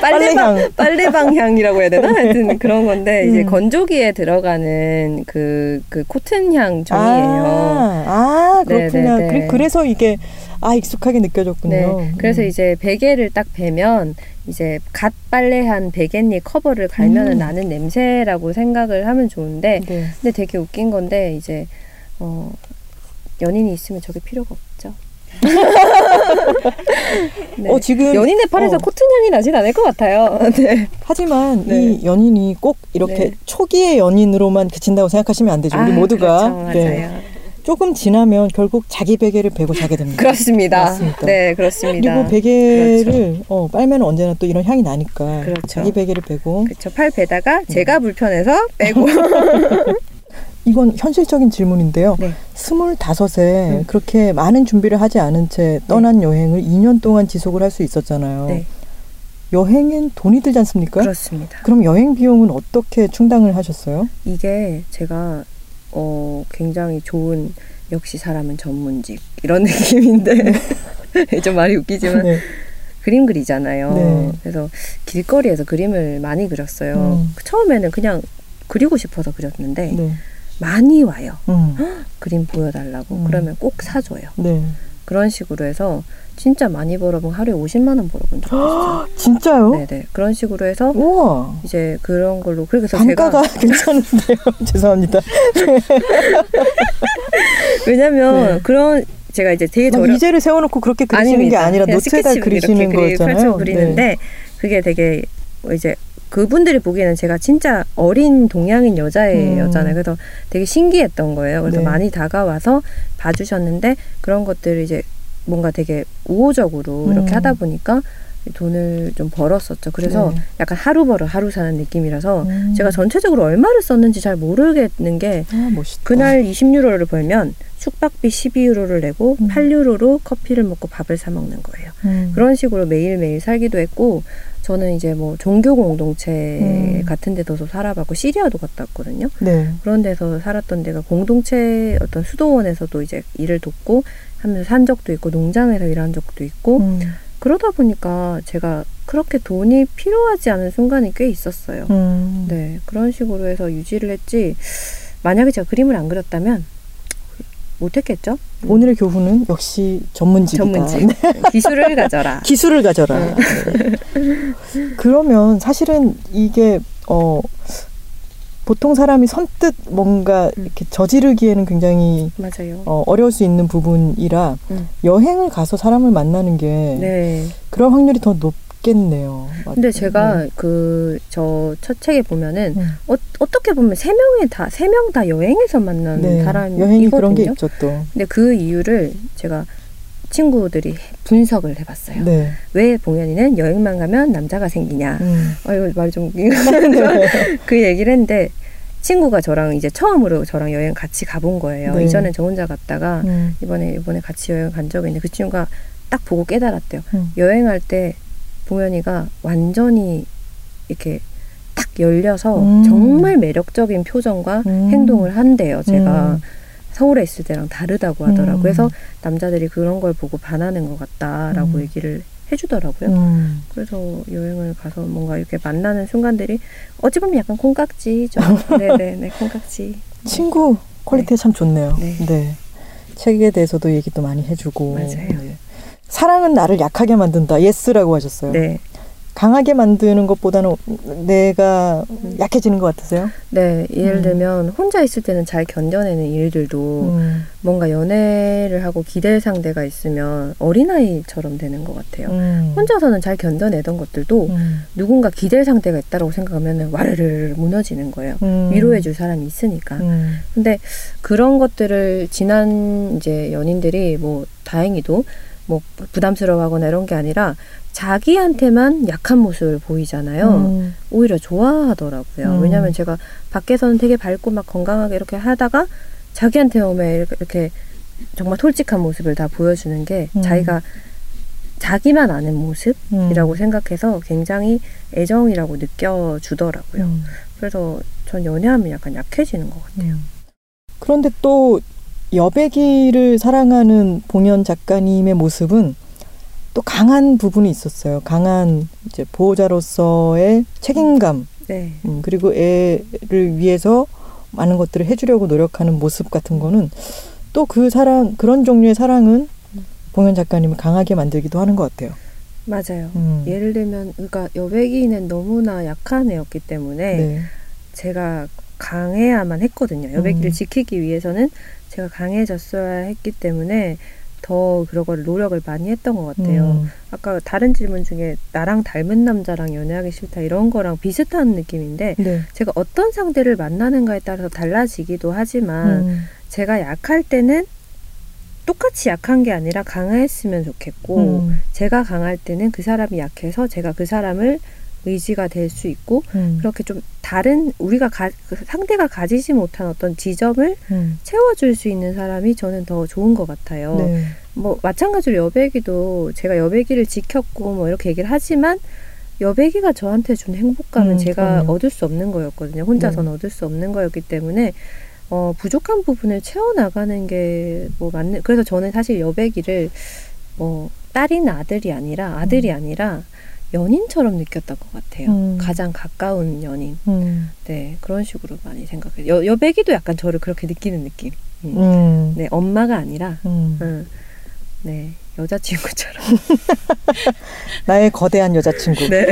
빨래방 빨래향. 빨래방 향이라고 해야 되나? 하여튼 (laughs) 그런 건데 이제 음. 건조기에 들어가는 그 그 코튼 향 종이에요. 아, 아 그렇구나. 네, 네, 네. 그래, 그래서 이게 아 익숙하게 느껴졌군요. 네. 그래서 음. 이제 베개를 딱 베면 이제 갓 빨래한 베갯잎 커버를 갈면은 음. 나는 냄새라고 생각을 하면 좋은데 네. 근데 되게 웃긴 건데 이제 어 연인이 있으면 저게 필요가 없죠. (laughs) 네. 어 지금 연인의 팔에서 어. 코튼 향이 나진 않을 것 같아요. (laughs) 네. 하지만 네. 이 연인이 꼭 이렇게 네. 초기의 연인으로만 그친다고 생각하시면 안 되죠. 우리 아, 모두가 그렇죠. 네. 조금 지나면 결국 자기 베개를 베고 자게 됩니다. (laughs) 그렇습니다. 맞습니다. 네, 그렇습니다. 그리고 베개를 어, 빨면 언제나 또 이런 향이 나니까 그렇죠. 자기 베개를 베고 그렇죠. 팔 베다가 음. 제가 불편해서 빼고. 이건 현실적인 질문인데요. 네. 스물다섯에 음. 그렇게 많은 준비를 하지 않은 채 떠난 여행을 2년 동안 지속을 할 수 있었잖아요. 네. 여행엔 돈이 들지 않습니까? 그렇습니다. 그럼 여행 비용은 어떻게 충당을 하셨어요? 이게 제가 어 굉장히 좋은 역시 사람은 전문직 이런 (laughs) 느낌인데 (laughs) 좀 말이 웃기지만 네. 그림 그리잖아요. 네. 그래서 길거리에서 그림을 많이 그렸어요. 음. 처음에는 그냥 그리고 싶어서 그렸는데 네. 많이 와요. 음. 그림 보여달라고 음. 그러면 꼭 사줘요. 네. 그런 식으로 해서 진짜 많이 벌어본 하루에 50만 원 벌어본 적 있어요. 진짜요? 네네 그런 식으로 해서 우와. 이제 그런 걸로 그래서 단가가 제가 (laughs) 괜찮은데요. (laughs) 죄송합니다. (laughs) 왜냐면 네. 그런 제가 이제 되게 막 저렴 이제를 세워놓고 그렇게 그리시는 게 아닙니다. 아니라 그냥 노트에다 그리시는 거였잖아요. 펼쳐 그리는데 그게 되게 이제 그분들이 보기에는 제가 진짜 어린 동양인 여자애였잖아요. 음. 그래서 되게 신기했던 거예요. 그래서 네. 많이 다가와서 봐주셨는데 그런 것들을 이제 뭔가 되게 우호적으로 음. 이렇게 하다 보니까 돈을 좀 벌었었죠. 그래서 네. 약간 하루 벌어 하루 사는 느낌이라서 음. 제가 전체적으로 얼마를 썼는지 잘 모르겠는 게 아. 그날 20유로를 벌면 숙박비 12유로를 내고 음. 8유로로 커피를 먹고 밥을 사 먹는 거예요. 음. 그런 식으로 매일매일 살기도 했고 저는 이제 뭐 종교 공동체 음. 같은 데도 살아봤고 시리아도 갔다 왔거든요. 네. 그런 데서 살았던 데가 공동체 어떤 수도원에서도 이제 일을 돕고 하면서 산 적도 있고 농장에서 일한 적도 있고 음. 그러다 보니까 제가 그렇게 돈이 필요하지 않은 순간이 꽤 있었어요. 음. 네 그런 식으로 해서 유지를 했지 만약에 제가 그림을 안 그렸다면 못했겠죠? 음, 오늘의 교훈은 역시 전문직이다. 전문직 네. (laughs) 기술을 가져라. (laughs) 기술을 가져라. 네. 그러면 사실은 이게 어 보통 사람이 선뜻 뭔가 음. 이렇게 저지르기에는 굉장히 맞아요. 어, 어려울 수 있는 부분이라 음. 여행을 가서 사람을 만나는 게 네. 그런 확률이 더 높 겠네요. 근데 제가 그 저 첫 책에 보면은 음. 어, 어떻게 보면 세 명이 다 세 명 다 여행에서 만난 네, 사람이거든요. 그런 게 있죠 또. 근데 그 이유를 제가 친구들이 분석을 해봤어요. 네. 왜 봉현이는 여행만 가면 남자가 생기냐? 음. 아 이거 말이 좀 (laughs) (laughs) 그 얘기를 했는데 친구가 저랑 이제 처음으로 저랑 여행 같이 가본 거예요. 네. 이전엔 저 혼자 갔다가 음. 이번에 이번에 같이 여행 간 적이 있는데 그 친구가 딱 보고 깨달았대요. 음. 여행할 때 봉현이가 완전히 이렇게 딱 열려서 음. 정말 매력적인 표정과 음. 행동을 한대요. 제가 음. 서울에 있을 때랑 다르다고 하더라고요. 음. 그래서 남자들이 그런 걸 보고 반하는 것 같다라고 음. 얘기를 해주더라고요. 음. 그래서 여행을 가서 뭔가 이렇게 만나는 순간들이 어찌 보면 약간 콩깍지죠. 네네네 (laughs) 콩깍지. 친구 quality 참 좋네요. 네. 네. 책에 대해서도 얘기 도 많이 해주고. 맞아요. 네. 사랑은 나를 약하게 만든다. yes라고 하셨어요. 네. 강하게 만드는 것보다는 내가 음. 약해지는 것 같으세요? 네, 예를 음. 들면 혼자 있을 때는 잘 견뎌내는 일들도 음. 뭔가 연애를 하고 기댈 상대가 있으면 어린아이처럼 되는 것 같아요. 음. 혼자서는 잘 견뎌내던 것들도 음. 누군가 기댈 상대가 있다고 생각하면 와르르 무너지는 거예요. 음. 위로해줄 사람이 있으니까. 음. 근데 그런 것들을 지난 이제 연인들이 뭐 다행히도 뭐 부담스러워하거나 이런 게 아니라 자기한테만 약한 모습을 보이잖아요. 음. 오히려 좋아하더라고요. 음. 왜냐하면 제가 밖에서는 되게 밝고 막 건강하게 이렇게 하다가 자기한테 오면 이렇게, 정말 솔직한 모습을 다 보여주는 게 음. 자기가 자기만 아는 모습이라고 음. 생각해서 굉장히 애정이라고 느껴주더라고요. 음. 그래서 전 연애하면 약간 약해지는 것 같아요. 음. 그런데 또 여백이를 사랑하는 봉현 작가님의 모습은 또 강한 부분이 있었어요. 강한 이제 보호자로서의 책임감, 네. 음, 그리고 애를 위해서 많은 것들을 해주려고 노력하는 모습 같은 거는 또 그 사랑 그런 종류의 사랑은 봉현 작가님을 강하게 만들기도 하는 것 같아요. 맞아요. 음. 예를 들면 그러니까 여백이는 너무나 약한 애였기 때문에 네. 제가 강해야만 했거든요. 여백이를 음. 지키기 위해서는 제가 강해졌어야 했기 때문에 더 그런 걸 노력을 많이 했던 것 같아요. 음. 아까 다른 질문 중에 나랑 닮은 남자랑 연애하기 싫다 이런 거랑 비슷한 느낌인데 네. 제가 어떤 상대를 만나는가에 따라서 달라지기도 하지만 음. 제가 약할 때는 똑같이 약한 게 아니라 강했으면 좋겠고 음. 제가 강할 때는 그 사람이 약해서 제가 그 사람을 의지가 될 수 있고 음. 그렇게 좀 다른 우리가 가, 그 상대가 가지지 못한 어떤 지점을 음. 채워줄 수 있는 사람이 저는 더 좋은 것 같아요. 네. 뭐 마찬가지로 여배기도 제가 여배기를 지켰고 뭐 이렇게 얘기를 하지만 여배기가 저한테 준 행복감은 음, 제가 그럼요. 얻을 수 없는 거였거든요. 혼자서는 네. 얻을 수 없는 거였기 때문에 어, 부족한 부분을 채워나가는 게 뭐 맞는 그래서 저는 사실 여배기를 뭐 딸이나 아들이 아니라 아들이 아니라 연인처럼 느꼈던 것 같아요. 음. 가장 가까운 연인. 음. 네 그런 식으로 많이 생각해요. 여, 여배기도 약간 저를 그렇게 느끼는 느낌. 음. 음. 네 엄마가 아니라 음. 응. 네 여자친구처럼. (laughs) 나의 거대한 여자친구. 네.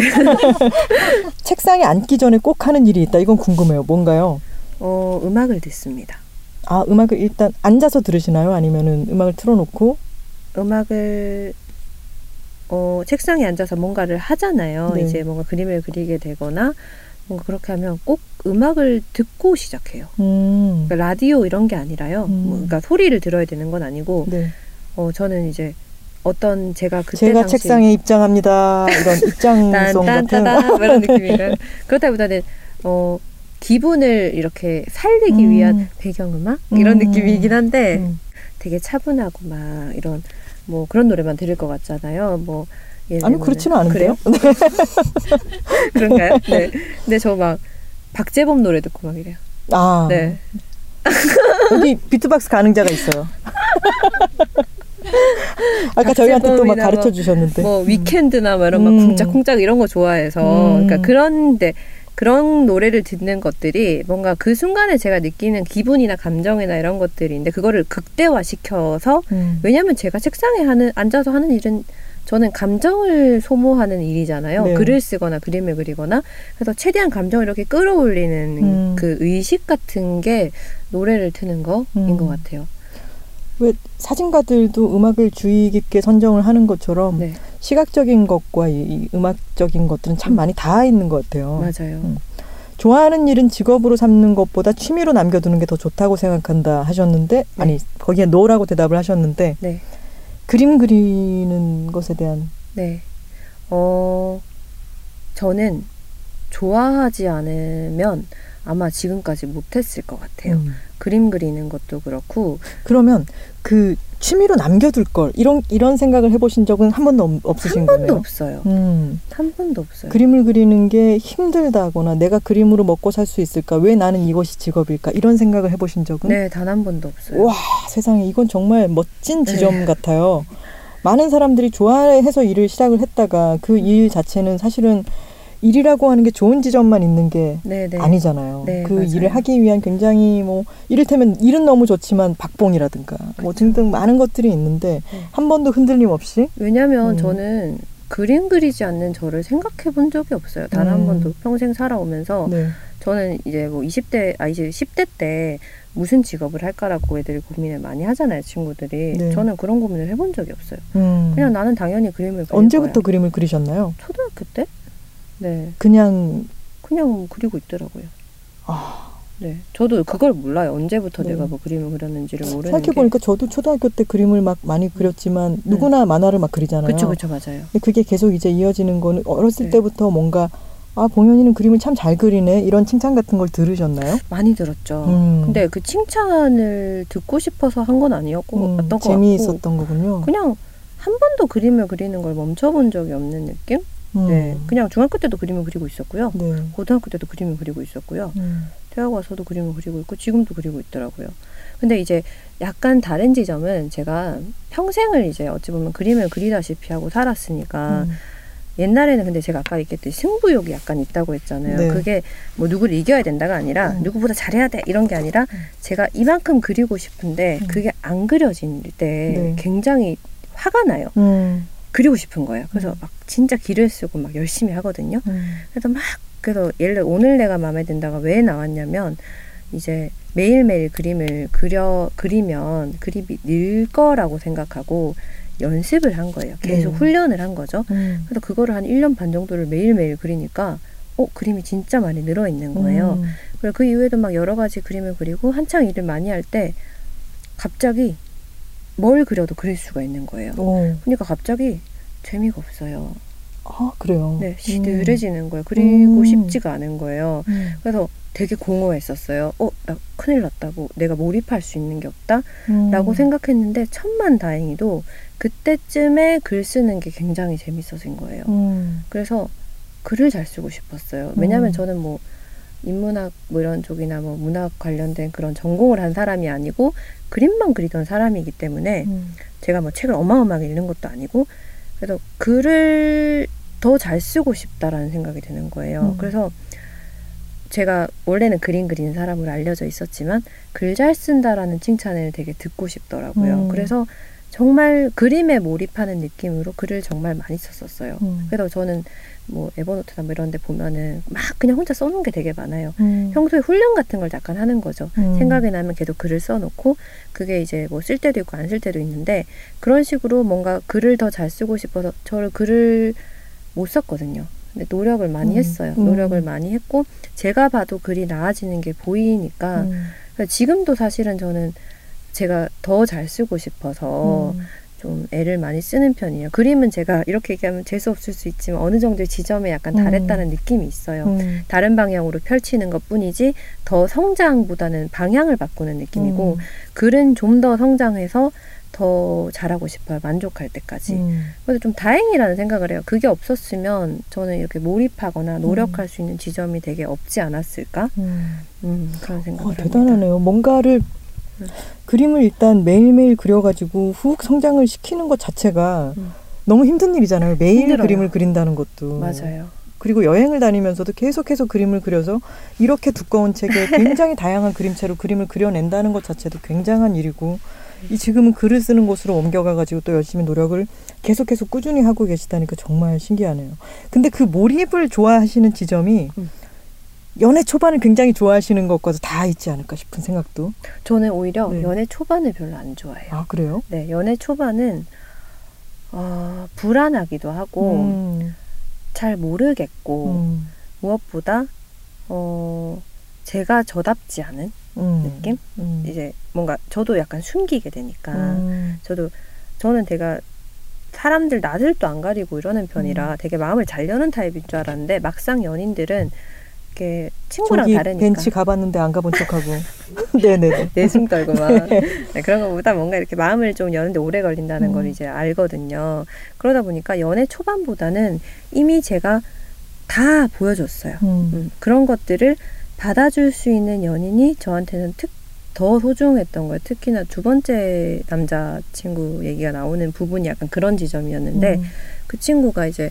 (laughs) 책상에 앉기 전에 꼭 하는 일이 있다. 이건 궁금해요. 뭔가요? 어 음악을 듣습니다. 아, 음악을 일단 앉아서 들으시나요? 아니면은 음악을 틀어놓고? 음악을 어 책상에 앉아서 뭔가를 하잖아요. 네. 이제 뭔가 그림을 그리게 되거나 뭔가 그렇게 하면 꼭 음악을 듣고 시작해요. 음. 그러니까 라디오 이런 게 아니라요. 음. 뭐 그러니까 소리를 들어야 되는 건 아니고 네. 어 저는 이제 어떤 제가 그때 제가 당시 책상에 입장합니다. 이런 입장송 (laughs) 같은. 이런 (laughs) 느낌인가요? 그렇다기보다는 어 기분을 이렇게 살리기 음. 위한 배경음악 이런 음. 느낌이긴 한데 음. 되게 차분하고 막 이런 뭐 그런 노래만 들을 것 같잖아요. 뭐 예를 아니 그렇지는 않은데요. 그래요? (laughs) 그런가요? 네. 근데 저 막 박재범 노래 듣고 막 이래요. 아 네. 여기 비트박스 가능자가 있어요. (laughs) 아까 저희한테 또 막 가르쳐 뭐- 주셨는데. 뭐 위켄드나 뭐 이런 막 음. 쿵짝쿵짝 이런 거 좋아해서 음. 그러니까 그런데 그런 노래를 듣는 것들이 뭔가 그 순간에 제가 느끼는 기분이나 감정이나 이런 것들인데 그거를 극대화 시켜서 음. 왜냐하면 제가 책상에 하는 앉아서 하는 일은 저는 감정을 소모하는 일이잖아요. 네. 글을 쓰거나 그림을 그리거나 그래서 최대한 감정을 이렇게 끌어올리는 음. 그 의식 같은 게 노래를 트는 거인 음. 것 같아요. 왜 사진가들도 음악을 주의 깊게 선정을 하는 것처럼 네, 시각적인 것과 이, 이 음악적인 것들은 참 음. 많이 닿아 있는 것 같아요. 맞아요. 음. 좋아하는 일은 직업으로 삼는 것보다 취미로 남겨두는 게 더 좋다고 생각한다 하셨는데 아니 거기에 노라고 대답을 하셨는데 네. 그림 그리는 것에 대한 네. 어, 저는 좋아하지 않으면 아마 지금까지 못했을 것 같아요. 음. 그림 그리는 것도 그렇고, 그러면 그 취미로 남겨둘 걸 이런 이런 생각을 해보신 적은 한 번도 없- 없으신 한 번도 거네요. 없어요. 음. 한 번도 없어요. 그림을 그리는 게 힘들다거나 내가 그림으로 먹고 살 수 있을까? 왜 나는 이것이 직업일까? 이런 생각을 해보신 적은? 네, 단 한 번도 없어요. 와 세상에 이건 정말 멋진 네. 지점 같아요. 많은 사람들이 좋아해서 일을 시작을 했다가 그 일 자체는 사실은 일이라고 하는 게 좋은 지점만 있는 게 네, 네. 아니잖아요. 네, 그 맞아요. 일을 하기 위한 굉장히 뭐 이를테면 일은 너무 좋지만 박봉이라든가 뭐 등등 많은 것들이 있는데 네. 한 번도 흔들림 없이 왜냐면 음. 저는 그림 그리지 않는 저를 생각해 본 적이 없어요. 단한 음. 번도 평생 살아오면서 네. 저는 이제 뭐 20대, 아, 이제 10대 때 무슨 직업을 할까라고 애들이 고민을 많이 하잖아요, 친구들이. 네. 저는 그런 고민을 해본 적이 없어요. 음. 그냥 나는 당연히 그림을 언제부터 거야. 그림을 그리셨나요? 초등학교 때? 네. 그냥 그냥 그리고 있더라고요. 아, 네. 저도 그걸 몰라요. 언제부터 네. 내가 뭐 그림을 그렸는지를 모르는 생각해 보니까 저도 초등학교 때 그림을 막 많이 그렸지만 누구나 만화를 막 그리잖아요. 그쵸, 그쵸, 맞아요. 근데 그게 계속 이제 이어지는 거는 어렸을 네. 때부터 뭔가 아 봉현이는 그림을 참 잘 그리네 이런 칭찬 같은 걸 들으셨나요? 많이 들었죠. 음. 근데 그 칭찬을 듣고 싶어서 한 건 아니었고, 음, 어떤. 재미있었던 거군요. 그냥 한 번도 그림을 그리는 걸 멈춰본 적이 없는 느낌? 음. 네. 그냥 중학교 때도 그림을 그리고 있었고요. 네. 고등학교 때도 그림을 그리고 있었고요. 음. 대학 와서도 그림을 그리고 있고 지금도 그리고 있더라고요. 근데 이제 약간 다른 지점은 제가 평생을 이제 어찌 보면 그림을 그리다시피 하고 살았으니까 음. 옛날에는 근데 제가 아까 얘기했듯이 승부욕이 약간 있다고 했잖아요. 네. 그게 뭐 누구를 이겨야 된다가 아니라 음. 누구보다 잘해야 돼 이런 게 아니라 제가 이만큼 그리고 싶은데 음. 그게 안 그려질 때 네. 굉장히 화가 나요. 음. 그리고 싶은 거예요. 그래서 음. 막 진짜 기를 쓰고 막 열심히 하거든요. 음. 그래서 막 그래서 예를 들어 오늘 내가 마음에 든다가 왜 나왔냐면 이제 매일매일 그림을 그려 그리면 그림이 늘 거라고 생각하고 연습을 한 거예요. 계속 네. 훈련을 한 거죠. 음. 그래서 그거를 한 1년 반 정도를 매일매일 그리니까 어 그림이 진짜 많이 늘어 있는 거예요. 음. 그리고 그 이후에도 막 여러 가지 그림을 그리고 한창 일을 많이 할 때 갑자기 뭘 그려도 그릴 수가 있는 거예요. 오. 그러니까 갑자기 재미가 없어요. 아 그래요. 네, 시들해지는 거예요. 그리고 음. 싶지가 않은 거예요. 음. 그래서 되게 공허했었어요. 어, 나 큰일 났다고. 내가 몰입할 수 있는 게 없다. 음. 라고 생각했는데, 천만 다행히도 그때쯤에 글 쓰는 게 굉장히 재밌어진 거예요. 음. 그래서 글을 잘 쓰고 싶었어요. 왜냐하면 음. 저는 뭐, 인문학 뭐 이런 쪽이나 뭐 문학 관련된 그런 전공을 한 사람이 아니고, 그림만 그리던 사람이기 때문에, 음. 제가 뭐 책을 어마어마하게 읽는 것도 아니고 그래서 글을 더 잘 쓰고 싶다라는 생각이 드는 거예요. 음. 그래서 제가 원래는 그림 그리는 사람으로 알려져 있었지만 글 잘 쓴다라는 칭찬을 되게 듣고 싶더라고요. 음. 그래서 정말 그림에 몰입하는 느낌으로 글을 정말 많이 썼었어요. 음. 그래서 저는 뭐 에버노트나 뭐 이런 데 보면은 막 그냥 혼자 써놓은 게 되게 많아요. 음. 평소에 훈련 같은 걸 약간 하는 거죠. 음. 생각이 나면 계속 글을 써놓고 그게 이제 뭐 쓸 때도 있고 안 쓸 때도 있는데 그런 식으로 뭔가 글을 더 잘 쓰고 싶어서 저를 글을 못 썼거든요. 근데 노력을 많이 음. 했어요. 음. 노력을 많이 했고 제가 봐도 글이 나아지는 게 보이니까 음. 지금도 사실은 저는 제가 더 잘 쓰고 싶어서 음. 좀 애를 많이 쓰는 편이에요. 그림은 제가 이렇게 얘기하면 재수 없을 수 있지만 어느 정도의 지점에 약간 달했다는 느낌이 있어요. 음. 다른 방향으로 펼치는 것 뿐이지 더 성장보다는 방향을 바꾸는 느낌이고 음. 글은 좀 더 성장해서 더 잘하고 싶어요. 만족할 때까지. 음. 그래서 좀 다행이라는 생각을 해요. 그게 없었으면 저는 이렇게 몰입하거나 노력할 수 있는 지점이 되게 없지 않았을까? 음. 음, 그런 생각을 어, 합니다. 대단하네요. 뭔가를 음. 그림을 일단 매일매일 그려가지고 훅 성장을 시키는 것 자체가 음. 너무 힘든 일이잖아요. 매일 힘들어요. 그림을 그린다는 것도. 맞아요. 그리고 여행을 다니면서도 계속해서 그림을 그려서 이렇게 두꺼운 책에 (laughs) 굉장히 다양한 그림체로 그림을 그려낸다는 것 자체도 굉장한 일이고 이 지금은 글을 쓰는 곳으로 옮겨가가지고 또 열심히 노력을 계속해서 꾸준히 하고 계시다니까 정말 신기하네요. 근데 그 몰입을 좋아하시는 지점이 음. 연애 초반을 굉장히 좋아하시는 것과도 다 있지 않을까 싶은 생각도. 저는 오히려 네. 연애 초반을 별로 안 좋아해요. 아 그래요? 네, 연애 초반은 어, 불안하기도 하고 음, 잘 모르겠고 음, 무엇보다 어, 제가 저답지 않은 음, 느낌? 음, 이제 뭔가 저도 약간 숨기게 되니까 음, 저도 저는 제가 사람들 낯을 또 안 가리고 이러는 편이라 음. 되게 마음을 잘 여는 타입인 줄 알았는데 막상 연인들은 이렇게 친구랑 다르니까 벤치 가봤는데 안 가본 척하고. (laughs) 네네네. 내숭 떨고 막 네, 그런 것보다 뭔가 이렇게 마음을 좀 여는데 오래 걸린다는 음. 걸 이제 알거든요. 그러다 보니까 연애 초반보다는 이미 제가 다 보여줬어요. 음. 음, 그런 것들을 받아줄 수 있는 연인이 저한테는 특, 더 소중했던 거예요. 특히나 두 번째 남자친구 얘기가 나오는 부분이 약간 그런 지점이었는데 음. 그 친구가 이제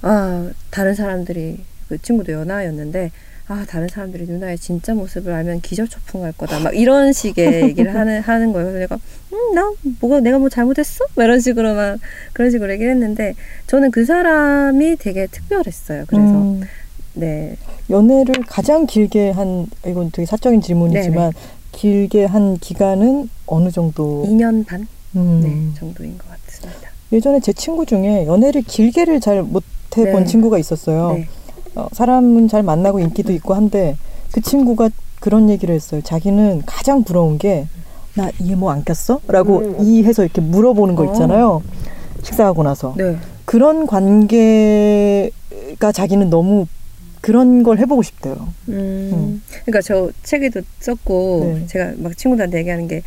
아 다른 사람들이 그 친구도 연하였는데 아 다른 사람들이 누나의 진짜 모습을 알면 기절초풍할 거다 막 이런 식의 (laughs) 얘기를 하는 하는 거예요. 그래서 내가 음 나 뭐가 내가 뭐 잘못했어? 막 이런 식으로 막 그런 식으로 얘기를 했는데 저는 그 사람이 되게 특별했어요. 그래서 음. 네 연애를 가장 길게 한 이건 되게 사적인 질문이지만 길게 한 기간은 어느 정도? 2년 반 음. 네, 정도인 것 같습니다. 예전에 제 친구 중에 연애를 길게를 잘 못해 본 네. 친구가 있었어요. 네. 어, 사람은 잘 만나고 인기도 있고 한데 그 친구가 그런 얘기를 했어요. 자기는 가장 부러운 게 나 이해 뭐 안 꼈어? 라고 음. 이해해서 이렇게 물어보는 거 어. 있잖아요. 식사하고 나서. 네. 그런 관계가 자기는 너무 그런 걸 해보고 싶대요. 음. 그러니까 저 책에도 썼고 네. 제가 막 친구들한테 얘기하는 게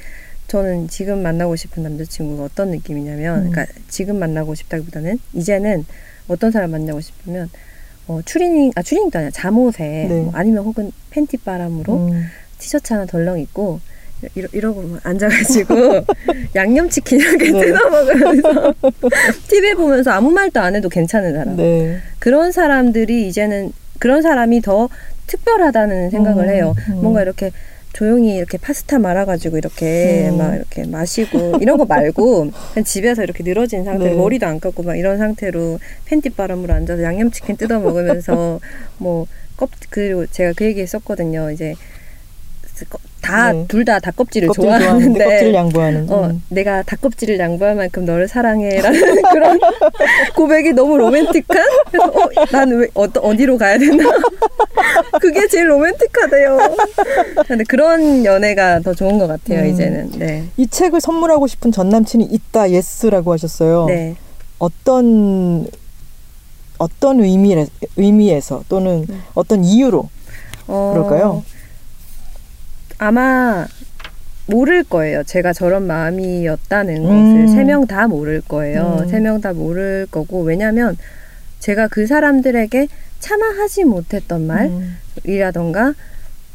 저는 지금 만나고 싶은 남자친구가 어떤 느낌이냐면 음. 그러니까 지금 만나고 싶다기보다는 이제는 어떤 사람 만나고 싶으면 어, 추리닝 아 추리닝도 아니야 잠옷에 네. 뭐 아니면 혹은 팬티 바람으로 음. 티셔츠 하나 덜렁 입고 이러, 이러고 막 앉아가지고 (laughs) 양념치킨 이렇게 네. 뜯어 먹으면서 (laughs) TV 보면서 아무 말도 안 해도 괜찮은 사람 네. 그런 사람들이 이제는 그런 사람이 더 특별하다는 생각을 음, 해요. 음. 뭔가 이렇게 조용히 이렇게 파스타 말아가지고 이렇게 음. 막 이렇게 마시고 이런 거 말고 그냥 집에서 이렇게 늘어진 상태로 네. 머리도 안 감고 막 이런 상태로 팬티 바람으로 앉아서 양념치킨 뜯어 먹으면서 (laughs) 뭐 껍 그리고 제가 그 얘기 했었거든요. 이제 다 네. 둘다 닭껍질을 껍질 좋아하는데 껍질 (laughs) 양보하는. 어, 음. 내가 닭껍질을 양보할 만큼 너를 사랑해라는 (laughs) 그런 고백이 너무 로맨틱한? 그래서 어, 난왜 어, 어디로 가야 되나? (laughs) 그게 제일 로맨틱하대요. 근데 그런 연애가 더 좋은 것 같아요, 음. 이제는. 네. 이 책을 선물하고 싶은 전 남친이 있다 yes라고 하셨어요. 네. 어떤 어떤 의미 의미에서 또는 음. 어떤 이유로 어, 그럴까요? 아마 모를 거예요. 제가 저런 마음이었다는 음. 것을 세 명 다 모를 거예요. 음. 세명 다 모를 거고 왜냐면 제가 그 사람들에게 차마 하지 못했던 말 음. 이라던가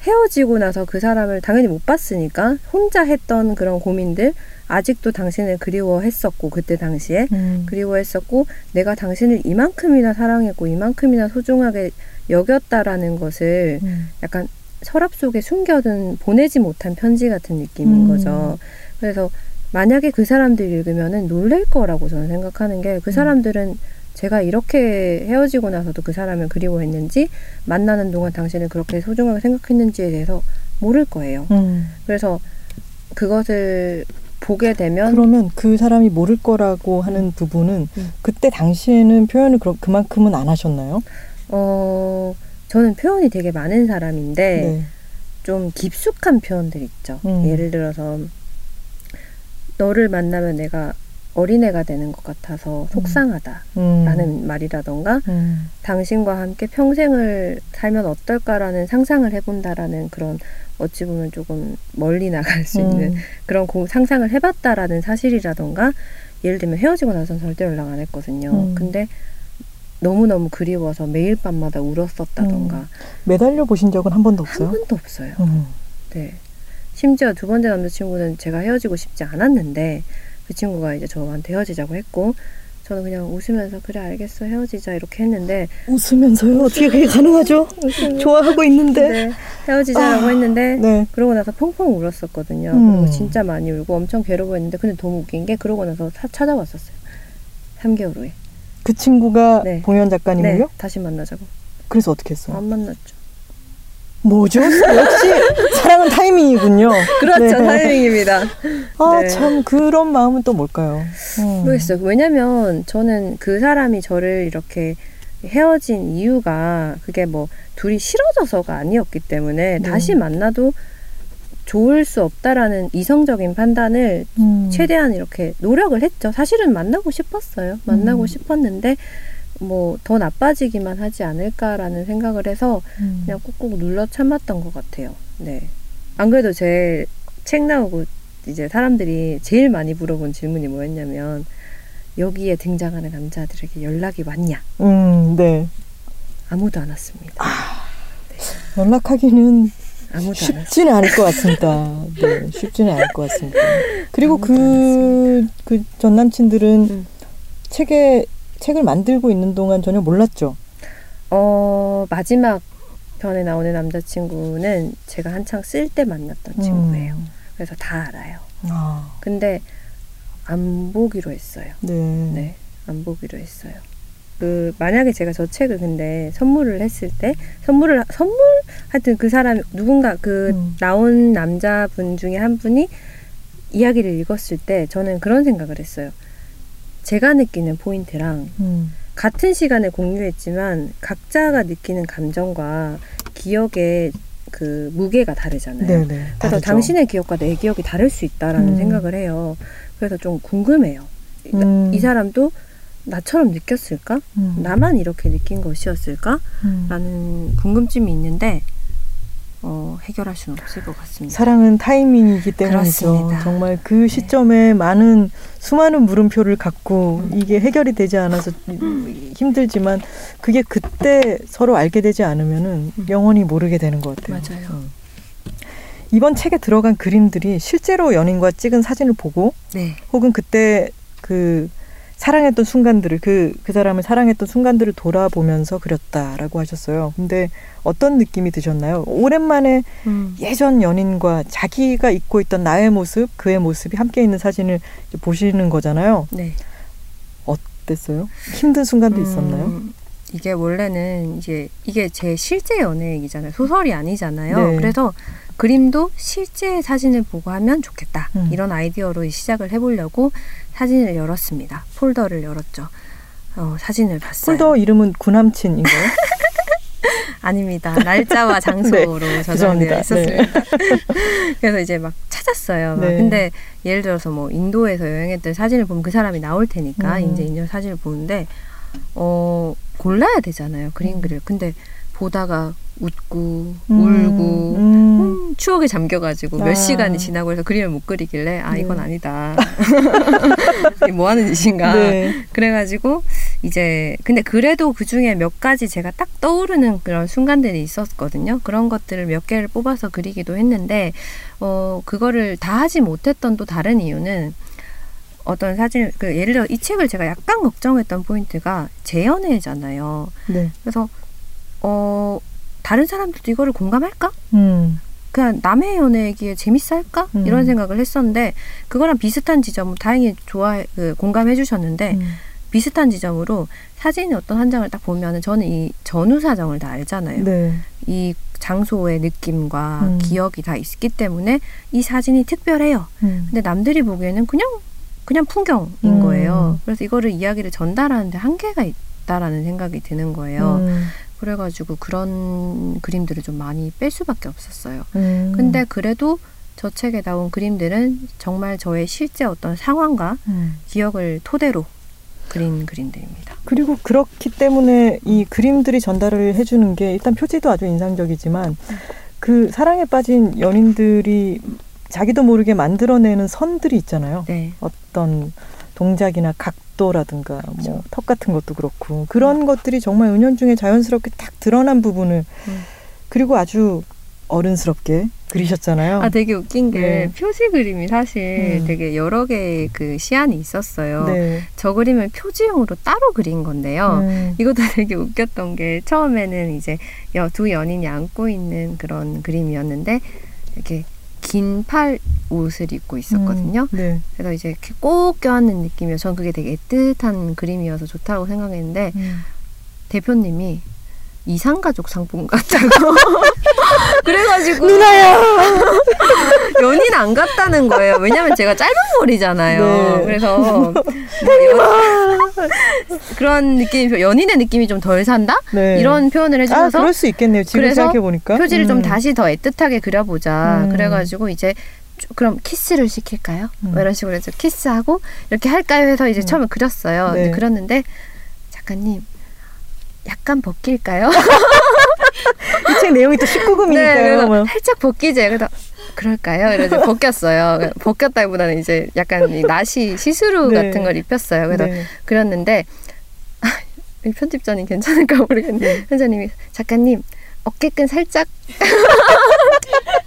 헤어지고 나서 그 사람을 당연히 못 봤으니까 혼자 했던 그런 고민들 아직도 당신을 그리워했었고 그때 당시에 음. 그리워했었고 내가 당신을 이만큼이나 사랑했고 이만큼이나 소중하게 여겼다라는 것을 음. 약간 서랍 속에 숨겨둔 보내지 못한 편지 같은 느낌인 음. 거죠. 그래서 만약에 그 사람들이 읽으면은 놀랄 거라고 저는 생각하는 게그 음. 사람들은 제가 이렇게 헤어지고 나서도 그 사람을 그리워했는지 만나는 동안 당신을 그렇게 소중하게 생각했는지에 대해서 모를 거예요. 음. 그래서 그것을 보게 되면 그러면 그 사람이 모를 거라고 하는 부분은 음. 그때 당시에는 표현을 그만큼은 안 하셨나요? 어 저는 표현이 되게 많은 사람인데 네. 좀 깊숙한 표현들 있죠. 음. 예를 들어서 너를 만나면 내가 어린애가 되는 것 같아서 속상하다라는 음. 말이라던가 음. 당신과 함께 평생을 살면 어떨까라는 상상을 해본다라는 그런 어찌 보면 조금 멀리 나갈 수 있는 음. 그런 공- 상상을 해봤다라는 사실이라던가 예를 들면 헤어지고 나선 절대 연락 안 했거든요. 음. 근데 너무너무 그리워서 매일 밤마다 울었었다던가 음. 매달려 보신 적은 한 번도 한 없어요? 번도 없어요. 음. 네. 심지어 두 번째 남자친구는 제가 헤어지고 싶지 않았는데 그 친구가 이제 저한테 헤어지자고 했고 저는 그냥 웃으면서 그래 알겠어 헤어지자 이렇게 했는데 웃으면서요? 어떻게 그게 가능하죠? 좋아하고 있는데. 네, 헤어지자라고 아, 했는데 네. 그러고 나서 펑펑 울었었거든요. 음. 그리고 진짜 많이 울고 엄청 괴로워했는데 근데 너무 웃긴 게 그러고 나서 사- 찾아왔었어요. 3개월 후에. 그 친구가 네. 봉현 작가님을요? 네, 다시 만나자고. 그래서 어떻게 했어요? 안 만났죠. 뭐죠? 역시 사랑은 타이밍이군요. 그렇죠. 네. 타이밍입니다. 아, 네. 참 그런 마음은 또 뭘까요? 음. 모르겠어요. 왜냐면 저는 그 사람이 저를 이렇게 헤어진 이유가 그게 뭐 둘이 싫어져서가 아니었기 때문에 네. 다시 만나도 좋을 수 없다라는 이성적인 판단을 음. 최대한 이렇게 노력을 했죠. 사실은 만나고 싶었어요. 만나고 음. 싶었는데 뭐 더 나빠지기만 하지 않을까라는 생각을 해서 음. 그냥 꾹꾹 눌러 참았던 것 같아요. 네. 안 그래도 제 책 나오고 이제 사람들이 제일 많이 물어본 질문이 뭐였냐면 여기에 등장하는 남자들에게 연락이 왔냐? 음, 네. 아무도 안 왔습니다. 연락하기는 아무도 안 왔어요. 쉽지는 않을 것 같습니다. 네, 쉽지는 않을 것 같습니다. 그리고 그, 그 전 남친들은 음. 책에, 책을 만들고 있는 동안 전혀 몰랐죠. 어 마지막 편에 나오는 남자친구는 제가 한창 쓸 때 만났던 친구예요. 음. 그래서 다 알아요. 아, 근데 안 보기로 했어요. 네. 네, 안 보기로 했어요. 그 만약에 제가 저 책을 근데 선물을 했을 때 선물을 선물 하여튼 그 사람 누군가 그 음. 나온 남자분 중에 한 분이 이야기를 읽었을 때 저는 그런 생각을 했어요. 제가 느끼는 포인트랑 음. 같은 시간에 공유했지만 각자가 느끼는 감정과 기억의 그 무게가 다르잖아요. 네네. 그래서 다르죠. 당신의 기억과 내 기억이 다를 수 있다라는 음. 생각을 해요. 그래서 좀 궁금해요. 이- 음. 이 사람도 나처럼 느꼈을까? 음. 나만 이렇게 느낀 것이었을까? 음. 라는 궁금증이 있는데 어, 해결할 수는 없을 것 같습니다. 사랑은 타이밍이기 때문이죠. 그렇습니다. 정말 그 시점에 많은 수많은 물음표를 갖고 이게 해결이 되지 않아서 힘들지만 그게 그때 서로 알게 되지 않으면은 영원히 모르게 되는 것 같아요. 맞아요. 음. 이번 책에 들어간 그림들이 실제로 연인과 찍은 사진을 보고 네. 혹은 그때 그 사랑했던 순간들을 그, 그 사람을 사랑했던 순간들을 돌아보면서 그렸다라고 하셨어요. 근데 어떤 느낌이 드셨나요? 오랜만에 음. 예전 연인과 자기가 입고 있던 나의 모습, 그의 모습이 함께 있는 사진을 보시는 거잖아요. 네. 어땠어요? 힘든 순간도 있었나요? 음, 이게 원래는 이제 이게 제 실제 연애 얘기잖아요. 소설이 아니잖아요. 네. 그래서 그림도 실제 사진을 보고 하면 좋겠다. 음. 이런 아이디어로 시작을 해보려고 사진을 열었습니다. 폴더를 열었죠. 어, 사진을 봤어요. 폴더 이름은 구남친인가요? (laughs) 아닙니다. 날짜와 (laughs) 장소로 저장되어 네, 죄송합니다. 있었습니다. (laughs) 그래서 이제 막 찾았어요. 막 네. 근데 예를 들어서 뭐 인도에서 여행했던 사진을 보면 그 사람이 나올 테니까 음. 이제 인도 사진을 보는데 어 골라야 되잖아요. 그림 음. 그릴. 근데 보다가 웃고 음, 울고 음. 음, 추억에 잠겨가지고 아. 몇 시간이 지나고 해서 그림을 못 그리길래 아 이건 네. 아니다. (laughs) 뭐 하는 짓인가. 네. 그래가지고 이제 근데 그래도 그 중에 몇 가지 제가 딱 떠오르는 그런 순간들이 있었거든요. 그런 것들을 몇 개를 뽑아서 그리기도 했는데 어 그거를 다 하지 못했던 또 다른 이유는 어떤 사진 그 예를 들어 이 책을 제가 약간 걱정했던 포인트가 재연애잖아요. 네. 그래서 어 다른 사람들도 이거를 공감할까? 음. 그냥 남의 연애 얘기에 재밌어 할까? 음. 이런 생각을 했었는데 그거랑 비슷한 지점 다행히 좋아 그 공감해 주셨는데 음. 비슷한 지점으로 사진의 어떤 한 장을 딱 보면은 저는 이 전후 사정을 다 알잖아요. 네. 이 장소의 느낌과 음. 기억이 다 있기 때문에 이 사진이 특별해요. 음. 근데 남들이 보기에는 그냥 그냥 풍경인 음. 거예요. 그래서 이거를 이야기를 전달하는데 한계가 있다라는 생각이 드는 거예요. 음. 그래가지고 그런 그림들을 좀 많이 뺄 수밖에 없었어요. 음. 근데 그래도 저 책에 나온 그림들은 정말 저의 실제 어떤 상황과 음. 기억을 토대로 그린 그림들입니다. 그리고 그렇기 때문에 이 그림들이 전달을 해주는 게 일단 표지도 아주 인상적이지만 그 사랑에 빠진 연인들이 자기도 모르게 만들어내는 선들이 있잖아요. 네. 어떤 동작이나 각도라든가 뭐 그렇죠. 턱 같은 것도 그렇고 그런 것들이 정말 은연중에 자연스럽게 딱 드러난 부분을 음. 그리고 아주 어른스럽게 그리셨잖아요. 아 되게 웃긴 게 네. 표지 그림이 사실 음. 되게 여러 개의 그 시안이 있었어요. 네. 저 그림을 표지용으로 따로 그린 건데요. 음. 이것도 (laughs) 되게 웃겼던 게 처음에는 이제 여- 두 연인이 안고 있는 그런 그림이었는데 이렇게 긴 팔 옷을 입고 있었거든요. 음. 네. 그래서 이제 이렇게 꼭 껴안는 느낌이어서 전 그게 되게 애틋한 그림이어서 좋다고 생각했는데 음. 대표님이 이상가족 상품 같다고 (laughs) 그래가지고 누나야. (laughs) 연인 안 같다는 거예요. 왜냐면 제가 짧은 머리잖아요. 네. 그래서 뭐 연- 그런 느낌, 연인의 느낌이 좀 덜 산다? 네. 이런 표현을 아 해주셔서 그럴 수 있겠네요. 지금 그래서 생각해 보니까 표지를 좀 다시 더 애틋하게 그려보자. 음. 그래가지고 이제 좀 그럼 키스를 시킬까요? 음. 뭐 이런 식으로 해서 키스하고 이렇게 할까요? 해서 이제 음. 처음에 그렸어요. 네. 그렸는데 작가님 약간 벗길까요? (laughs) 이 책 내용이 또 19금이니까요. 네, 뭐. 살짝 벗기지. 그래서 그럴까요? 이래서 (laughs) 벗겼어요. 벗겼다기보다는 이제 약간 이 나시 시스루 네. 같은 걸 입혔어요. 그래서 네. 그렸는데 이 편집자님 괜찮을까 모르겠는데 네. 편집자님이 작가님 어깨끈 살짝 (laughs)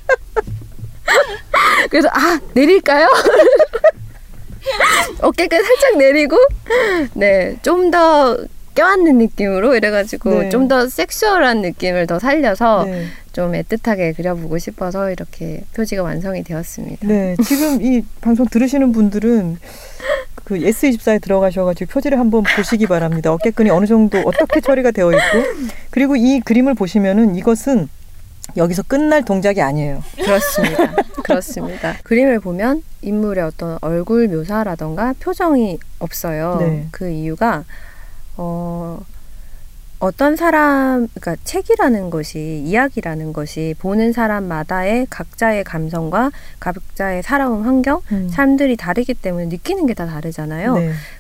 (laughs) 그래서 아 내릴까요? (laughs) 어깨끈 살짝 내리고 네좀 더 껴안는 느낌으로 이래가지고 네. 좀더 섹슈얼한 느낌을 더 살려서 네. 좀 애틋하게 그려보고 싶어서 이렇게 표지가 완성이 되었습니다. 네, 지금 이 방송 들으시는 분들은 그 S24에 들어가셔가지고 표지를 한번 보시기 바랍니다. 어깨끈이 어느 정도 어떻게 처리가 되어 있고 그리고 이 그림을 보시면은 이것은 여기서 끝날 동작이 아니에요. 그렇습니다. 그렇습니다. 그림을 보면 인물의 어떤 얼굴 묘사라던가 표정이 없어요. 네. 그 이유가 어 어떤 사람 그러니까 책이라는 것이 이야기라는 것이 보는 사람마다의 각자의 감성과 각자의 살아온 환경, 음. 사람들이 다르기 때문에 느끼는 게 다 다르잖아요.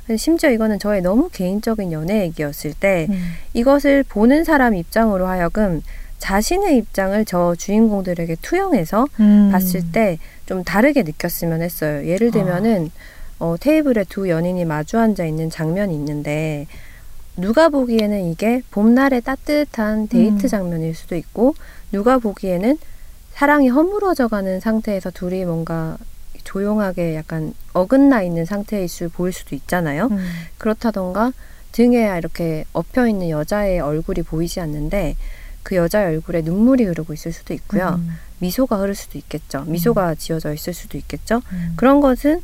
네. 심지어 이거는 저의 너무 개인적인 연애 얘기였을 때 음. 이것을 보는 사람 입장으로 하여금 자신의 입장을 저 주인공들에게 투영해서 음. 봤을 때 좀 다르게 느꼈으면 했어요. 예를 들면은 어, 테이블에 두 연인이 마주 앉아 있는 장면이 있는데 누가 보기에는 이게 봄날의 따뜻한 데이트 음. 장면일 수도 있고 누가 보기에는 사랑이 허물어져가는 상태에서 둘이 뭔가 조용하게 약간 어긋나 있는 상태일 수 보일 수도 있잖아요. 음. 그렇다던가 등에 이렇게 엎여 있는 여자의 얼굴이 보이지 않는데 그 여자의 얼굴에 눈물이 흐르고 있을 수도 있고요. 음. 미소가 흐를 수도 있겠죠. 미소가 지어져 있을 수도 있겠죠. 음. 그런 것은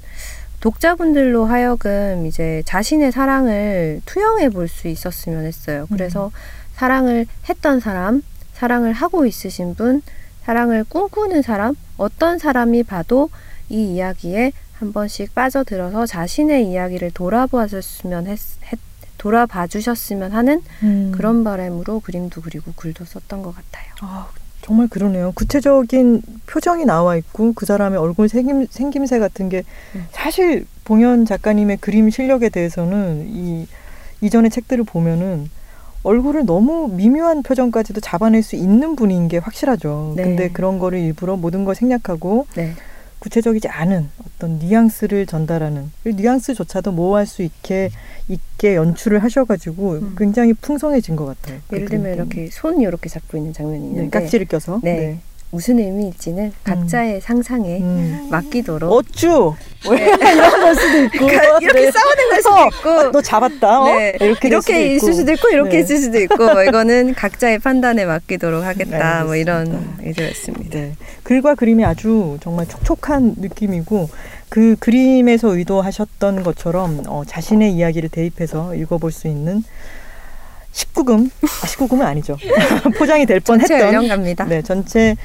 독자분들로 하여금 이제 자신의 사랑을 투영해 볼 수 있었으면 했어요. 그래서 사랑을 했던 사람, 사랑을 하고 있으신 분, 사랑을 꿈꾸는 사람, 어떤 사람이 봐도 이 이야기에 한 번씩 빠져들어서 자신의 이야기를 돌아보았으면 했, 했 돌아봐 주셨으면 하는 음. 그런 바람으로 그림도 그리고 글도 썼던 것 같아요. 아, 정말 그러네요. 구체적인 표정이 나와 있고 그 사람의 얼굴 생김, 생김새 같은 게 음. 사실 봉현 작가님의 그림 실력에 대해서는 이 이전의 책들을 보면은 얼굴을 너무 미묘한 표정까지도 잡아낼 수 있는 분인 게 확실하죠. 네. 근데 그런 거를 일부러 모든 걸 생략하고 네. 구체적이지 않은 어떤 뉘앙스를 전달하는 그 뉘앙스조차도 모호할 수 있게 있게 연출을 하셔가지고 음. 굉장히 풍성해진 것 같아요. 그 예를 들면 때문에. 이렇게 손 이렇게 잡고 있는 장면이 네, 있는데 깍지를 껴서 네. 무슨 의미일지는 각자의 상상에 음. 맡기도록 어쭈 네. (laughs) 이런 걸 수도 있고 이렇게 네. 싸우는 걸 수도 어, 있고 너 잡았다 어? 네. 이렇게, 될 수도 이렇게 있을 수도 있고 이렇게 네. 있을 수도 있고 뭐 이거는 (laughs) 각자의 판단에 맡기도록 하겠다 뭐 이런. 의도였습니다. 네. 글과 그림이 아주 정말 촉촉한 느낌이고 그 그림에서 의도하셨던 것처럼 어, 자신의 이야기를 대입해서 읽어볼 수 있는 19금, 아, 19금은 아니죠. (laughs) 포장이 될 뻔했던 연령갑니다. 네, 전체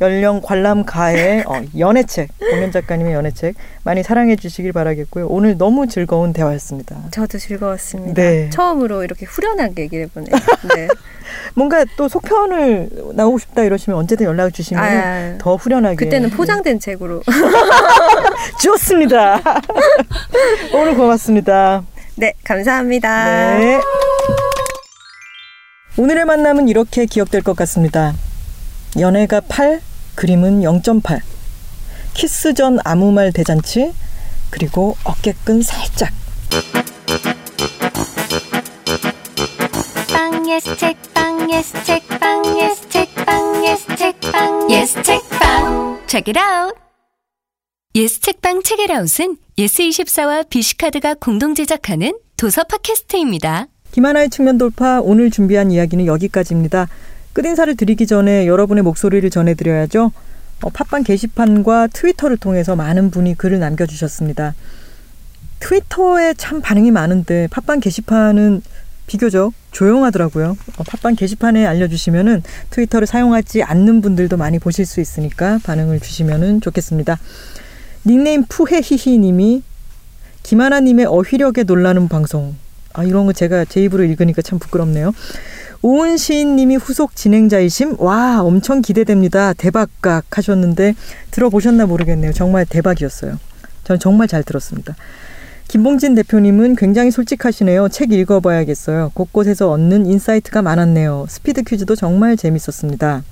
연령 관람가의 어, 연애책, 공연 작가님의 연애책 많이 사랑해 주시길 바라겠고요. 오늘 너무 즐거운 대화였습니다. 저도 즐거웠습니다. 네. 처음으로 이렇게 후련하게 얘기를 해보네요. 네. (laughs) 뭔가 또 속편을 나오고 싶다 이러시면 언제든 연락 주시면 아, 더 후련하게. 그때는 포장된 책으로. (laughs) 좋습니다. 오늘 고맙습니다. 네, 감사합니다. 네. 오늘의 만남은 이렇게 기억될 것 같습니다. 연애가 8, 그림은 0.8. 키스 전 아무 말 대잔치, 그리고 어깨끈 살짝. 빵 예스 책방 예스 책방 예스 책방 예스 책방 예스 책방 Check it out. 예스 책방 책읽아웃은 예스24와 BC카드가 공동 제작하는 도서 팟캐스트입니다. 김하나의 측면 돌파 오늘 준비한 이야기는 여기까지입니다. 끝인사를 드리기 전에 여러분의 목소리를 전해드려야죠. 어, 팟빵 게시판과 트위터를 통해서 많은 분이 글을 남겨주셨습니다. 트위터에 참 반응이 많은데 팟빵 게시판은 비교적 조용하더라고요. 어, 팟빵 게시판에 알려주시면은 트위터를 사용하지 않는 분들도 많이 보실 수 있으니까 반응을 주시면은 좋겠습니다. 닉네임 푸헤히히님이 김하나님의 어휘력에 놀라는 방송 아, 이런 거 제가 제 입으로 읽으니까 참 부끄럽네요. 오은 시인님이 후속 진행자이심 와 엄청 기대됩니다. 대박각 하셨는데 들어보셨나 모르겠네요. 정말 대박이었어요. 저는 정말 잘 들었습니다. 김봉진 대표님은 굉장히 솔직하시네요. 책 읽어봐야겠어요. 곳곳에서 얻는 insight가 많았네요. 스피드 퀴즈도 정말 재밌었습니다.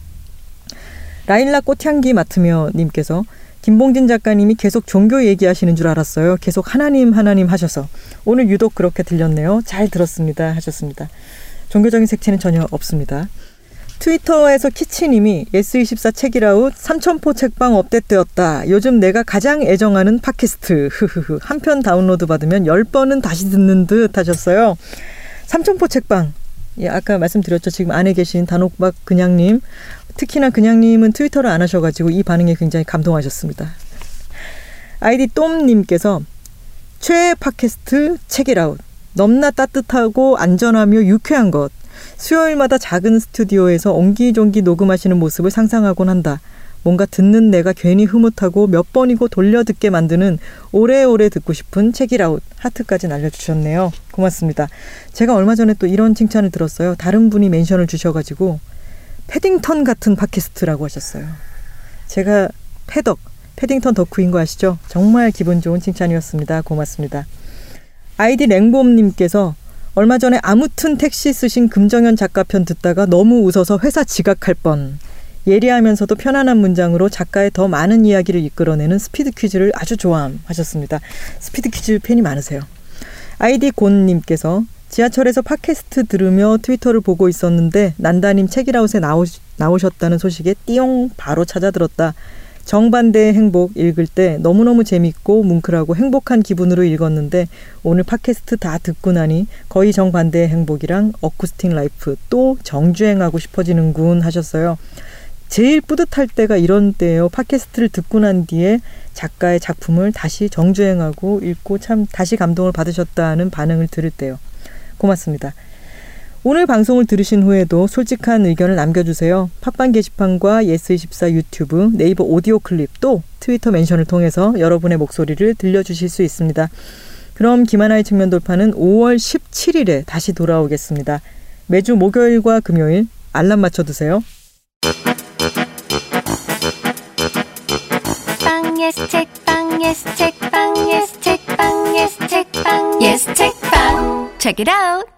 라일락 꽃향기 맡으며 님께서 김봉진 작가님이 계속 종교 얘기하시는 줄 알았어요. 계속 하나님 하나님 하셔서 오늘 유독 그렇게 들렸네요. 잘 들었습니다 하셨습니다. 종교적인 색채는 전혀 없습니다. 트위터에서 키치님이 S24 책이라웃 삼천포 책방 업데이트였다. 요즘 내가 가장 애정하는 팟캐스트. 흐흐흐. 한 편 다운로드 받으면 10번은 다시 듣는 듯 하셨어요. 삼천포 책방. 예, 아까 말씀드렸죠. 지금 안에 계신 단옥박 그냥님. 특히나 그냥님은 트위터를 안 하셔가지고 이 반응에 굉장히 감동하셨습니다. 아이디 똠님께서 최애 팟캐스트 책이라웃. 넘나 따뜻하고 안전하며 유쾌한 것. 수요일마다 작은 스튜디오에서 옹기종기 녹음하시는 모습을 상상하곤 한다. 뭔가 듣는 내가 괜히 흐뭇하고 몇 번이고 돌려 듣게 만드는 오래오래 듣고 싶은 책이라웃 하트까지 날려주셨네요. 고맙습니다. 제가 얼마 전에 또 이런 칭찬을 들었어요. 다른 분이 멘션을 주셔가지고 패딩턴 같은 팟캐스트라고 하셨어요. 제가 패덕, 패딩턴 덕후인 거 아시죠? 정말 기분 좋은 칭찬이었습니다. 고맙습니다. 아이디 랭봄님께서 얼마 전에 아무튼 택시 쓰신 금정현 작가 편 듣다가 너무 웃어서 회사 지각할 뻔. 예리하면서도 편안한 문장으로 작가의 더 많은 이야기를 이끌어내는 스피드 퀴즈를 아주 좋아하셨습니다. 스피드 퀴즈 팬이 많으세요. 아이디 곤님께서 지하철에서 팟캐스트 들으며 트위터를 보고 있었는데 난다님 책읽아웃에 나오, 나오셨다는 소식에 띠용 바로 찾아 들었다. 정반대의 행복 읽을 때 너무너무 재밌고 뭉클하고 행복한 기분으로 읽었는데 오늘 팟캐스트 다 듣고 나니 거의 정반대의 행복이랑 어쿠스틱 라이프 또 정주행하고 싶어지는군 하셨어요. 제일 뿌듯할 때가 이런 때예요. 팟캐스트를 듣고 난 뒤에 작가의 작품을 다시 정주행하고 읽고 참 다시 감동을 받으셨다는 반응을 들을 때요. 고맙습니다. 오늘 방송을 들으신 후에도 솔직한 의견을 남겨주세요. 팟빵 게시판과 예스24 유튜브, 네이버 오디오 클립 또 트위터 멘션을 통해서 여러분의 목소리를 들려주실 수 있습니다. 그럼 김하나의 측면 돌파는 5월 17일에 다시 돌아오겠습니다. 매주 목요일과 금요일 알람 맞춰두세요. 빵 예스 책 빵 예스 책 빵 예스 책 빵 예스 책빵 예스 책빵 Check it out.